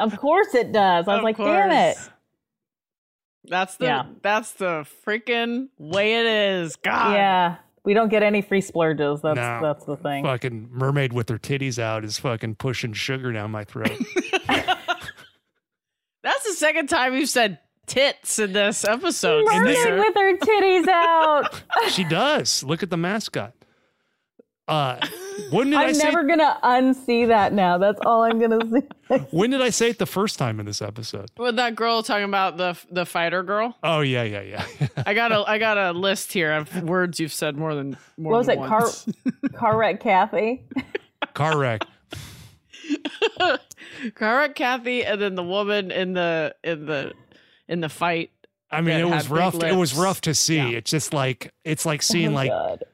of course it does. I was Of like, damn it. That's the Yeah. that's the freaking way it is. God. Yeah, we don't get any free splurges. That's No. that's the thing. fucking mermaid with her titties out is fucking pushing sugar down my throat. That's the second time you've said tits in this episode. Mermaid with her titties out. she does. Look at the mascot. Uh, when did I I'm say? never gonna unsee that now. That's all I'm gonna see. When did I say it the first time in this episode? With that girl talking about the the fighter girl. Oh yeah, yeah, yeah. I got a I got a list here of words you've said more than more What was than it? Car once. car wreck Kathy. Car wreck. Correct, Kathy, and then the woman in the in the in the fight. I mean, it was rough. It was rough to see. Yeah. It's just like it's like seeing Oh, like God.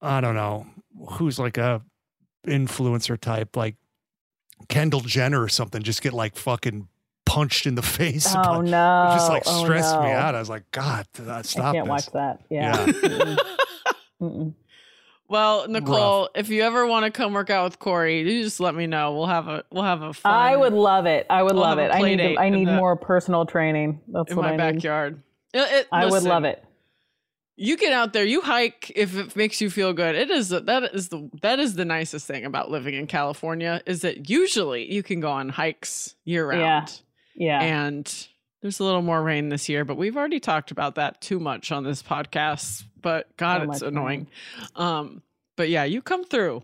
I don't know who's like a influencer type like Kendall Jenner or something just get like fucking punched in the face. Oh But no! It just like Oh, stressed me out. I was like, God, uh, stop I can't this. watch that. Yeah. Yeah. Mm-mm. Mm-mm. Well, Nicole, if you ever want to come work out with Corey, you just let me know. We'll have a we'll have a fun I would love it. I would We'll love it. a I play need. To, I need the- more personal training. That's in what my I need. backyard. It- it- I would love it. You get out there, you hike if it makes you feel good. It is that is the that is the nicest thing about living in California is that usually you can go on hikes year round. Yeah. Yeah. And there's a little more rain this year, but we've already talked about that too much on this podcast. But God, So it's annoying. Um, but yeah, you come through.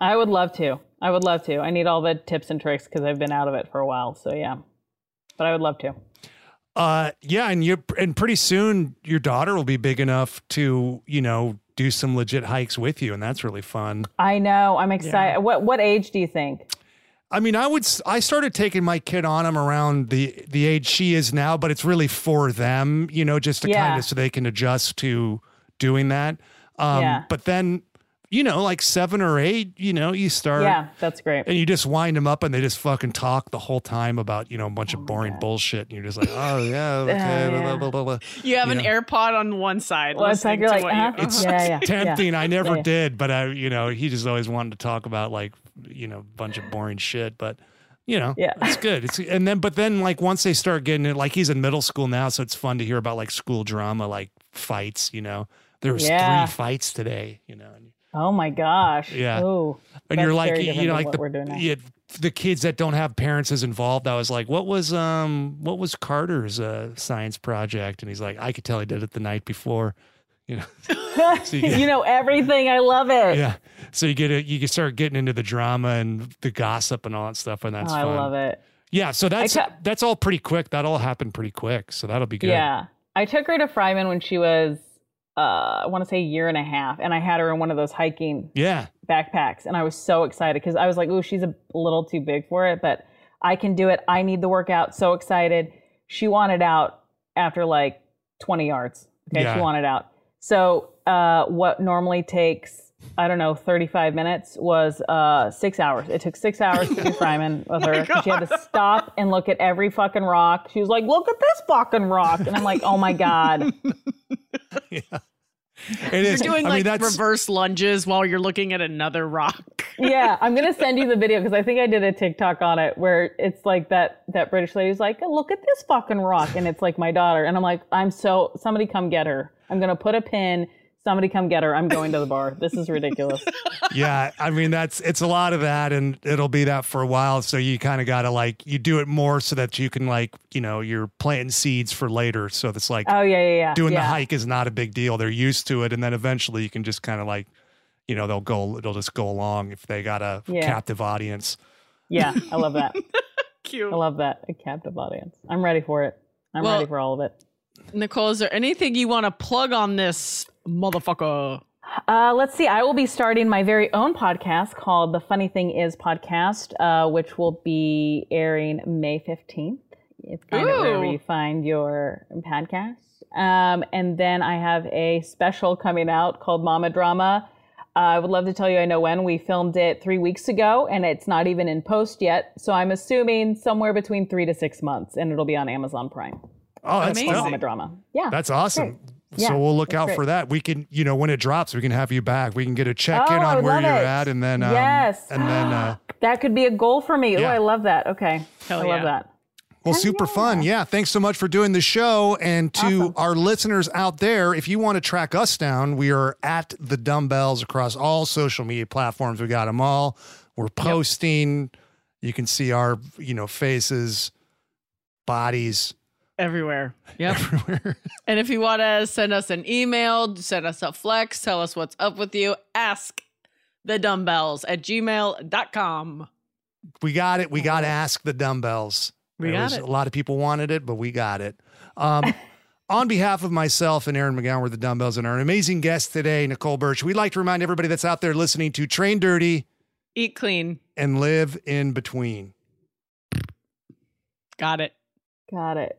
I would love to. I would love to. I need all the tips and tricks because I've been out of it for a while. So yeah, but I would love to. Uh, yeah, and you and pretty soon your daughter will be big enough to you know do some legit hikes with you, and that's really fun. I know. I'm excited. What What age do you think? I mean, I would. I started taking my kid on them around the the age she is now, but it's really for them, you know, just to Yeah. kind of so they can adjust to doing that. Um, Yeah. But then, you know, like seven or eight, you know, you start. Yeah, that's great. And you just wind them up, and they just fucking talk the whole time about you know a bunch Oh of boring bullshit, and you're just like, oh yeah, okay, yeah. blah, blah, blah, blah, blah. You have You an know. AirPod on one side. Well, it's like you're like, uh-huh. It's yeah, yeah, tempting. I never Yeah, yeah. did, but I, you know, he just always wanted to talk about like, you know, a bunch of boring shit. But you know, Yeah. it's good. It's and then, but then, like once they start getting it, like he's in middle school now, so it's fun to hear about like school drama, like fights. You know, there was Yeah. three fights today. You know, and Oh my gosh. Yeah. Ooh, and you're like you know like the, we're doing now. yeah, the kids that don't have parents as involved i was like what was um what was carter's uh science project and he's like i could tell he did it the night before you know so you get- you know everything. I love it. yeah so you get it you can start getting into the drama and the gossip and all that stuff and that's oh, I love it. yeah so that's ca- that's all pretty quick that all happened pretty quick so that'll be good Yeah. I took her to Fryman when she was, uh, I want to say a year and a half, and I had her in one of those hiking yeah backpacks, and I was so excited because I was like, "Ooh, she's a little too big for it, but I can do it. I need the workout." So excited. She wanted out after like 20 yards. Okay, Yeah. she wanted out. So uh, what normally takes I don't know 35 minutes was uh, six hours. It took six hours to do Fryman with her. She had to stop and look at every fucking rock. She was like, "Look at this fucking rock," and I'm like, "Oh my god." it is You're doing I like mean, that's reverse lunges while you're looking at another rock. yeah, I'm gonna send you the video because I think I did a TikTok on it where it's like that that British lady's like, look at this fucking rock, and it's like my daughter, and I'm like, I'm so somebody come get her. I'm gonna put a pin. Somebody come get her. I'm going to the bar. This is ridiculous. yeah i mean that's it's a lot of that and it'll be that for a while so you kind of got to like you do it more so that you can like you know you're planting seeds for later so it's like Oh yeah, yeah, yeah. doing yeah. the hike is not a big deal they're used to it and then eventually you can just kind of like you know they'll go they'll just go along if they got a Yeah. captive audience Yeah, I love that. Cute. I love that. A captive audience. I'm ready for it. I'm Well- ready for all of it. Nicole, is there anything you want to plug on this motherfucker? Uh, let's see. I will be starting my very own podcast called The Funny Thing Is Podcast, uh, which will be airing May 15th. You find it wherever Ooh. you find your podcast. Um, and then I have a special coming out called Mama Drama. Uh, I would love to tell you I know when. We filmed it three weeks ago and it's not even in post yet. So I'm assuming somewhere between three to six months and it'll be on Amazon Prime. oh that's Amazing. Mama Drama. Yeah. that's awesome Yeah, so we'll look out great. for that we can you know when it drops we can have you back we can get a check in Oh, I on where you're it. at and then um, Yes. and then uh that could be a goal for me. Oh, I love that. Okay. Hell I yeah. love that. Well, Hell super yeah. fun. Yeah. Thanks so much for doing the show. And to Awesome. our listeners out there, if you want to track us down, we are at the dumbbells across all social media platforms. We got them all. We're posting. You can see our, you know, faces, bodies Everywhere. Yep. everywhere. and if you want to send us an email, send us a flex, tell us what's up with you, ask the dumbbells at gmail.com. we got it. We got to ask the dumbbells. We got was- it. A lot of people wanted it, but we got it. Um, on behalf of myself and Erin McGowan, we're the dumbbells and our amazing guest today, Nicole Burch. We'd like to remind everybody that's out there listening to Train Dirty Eat clean. and live in between. Got it. Got it.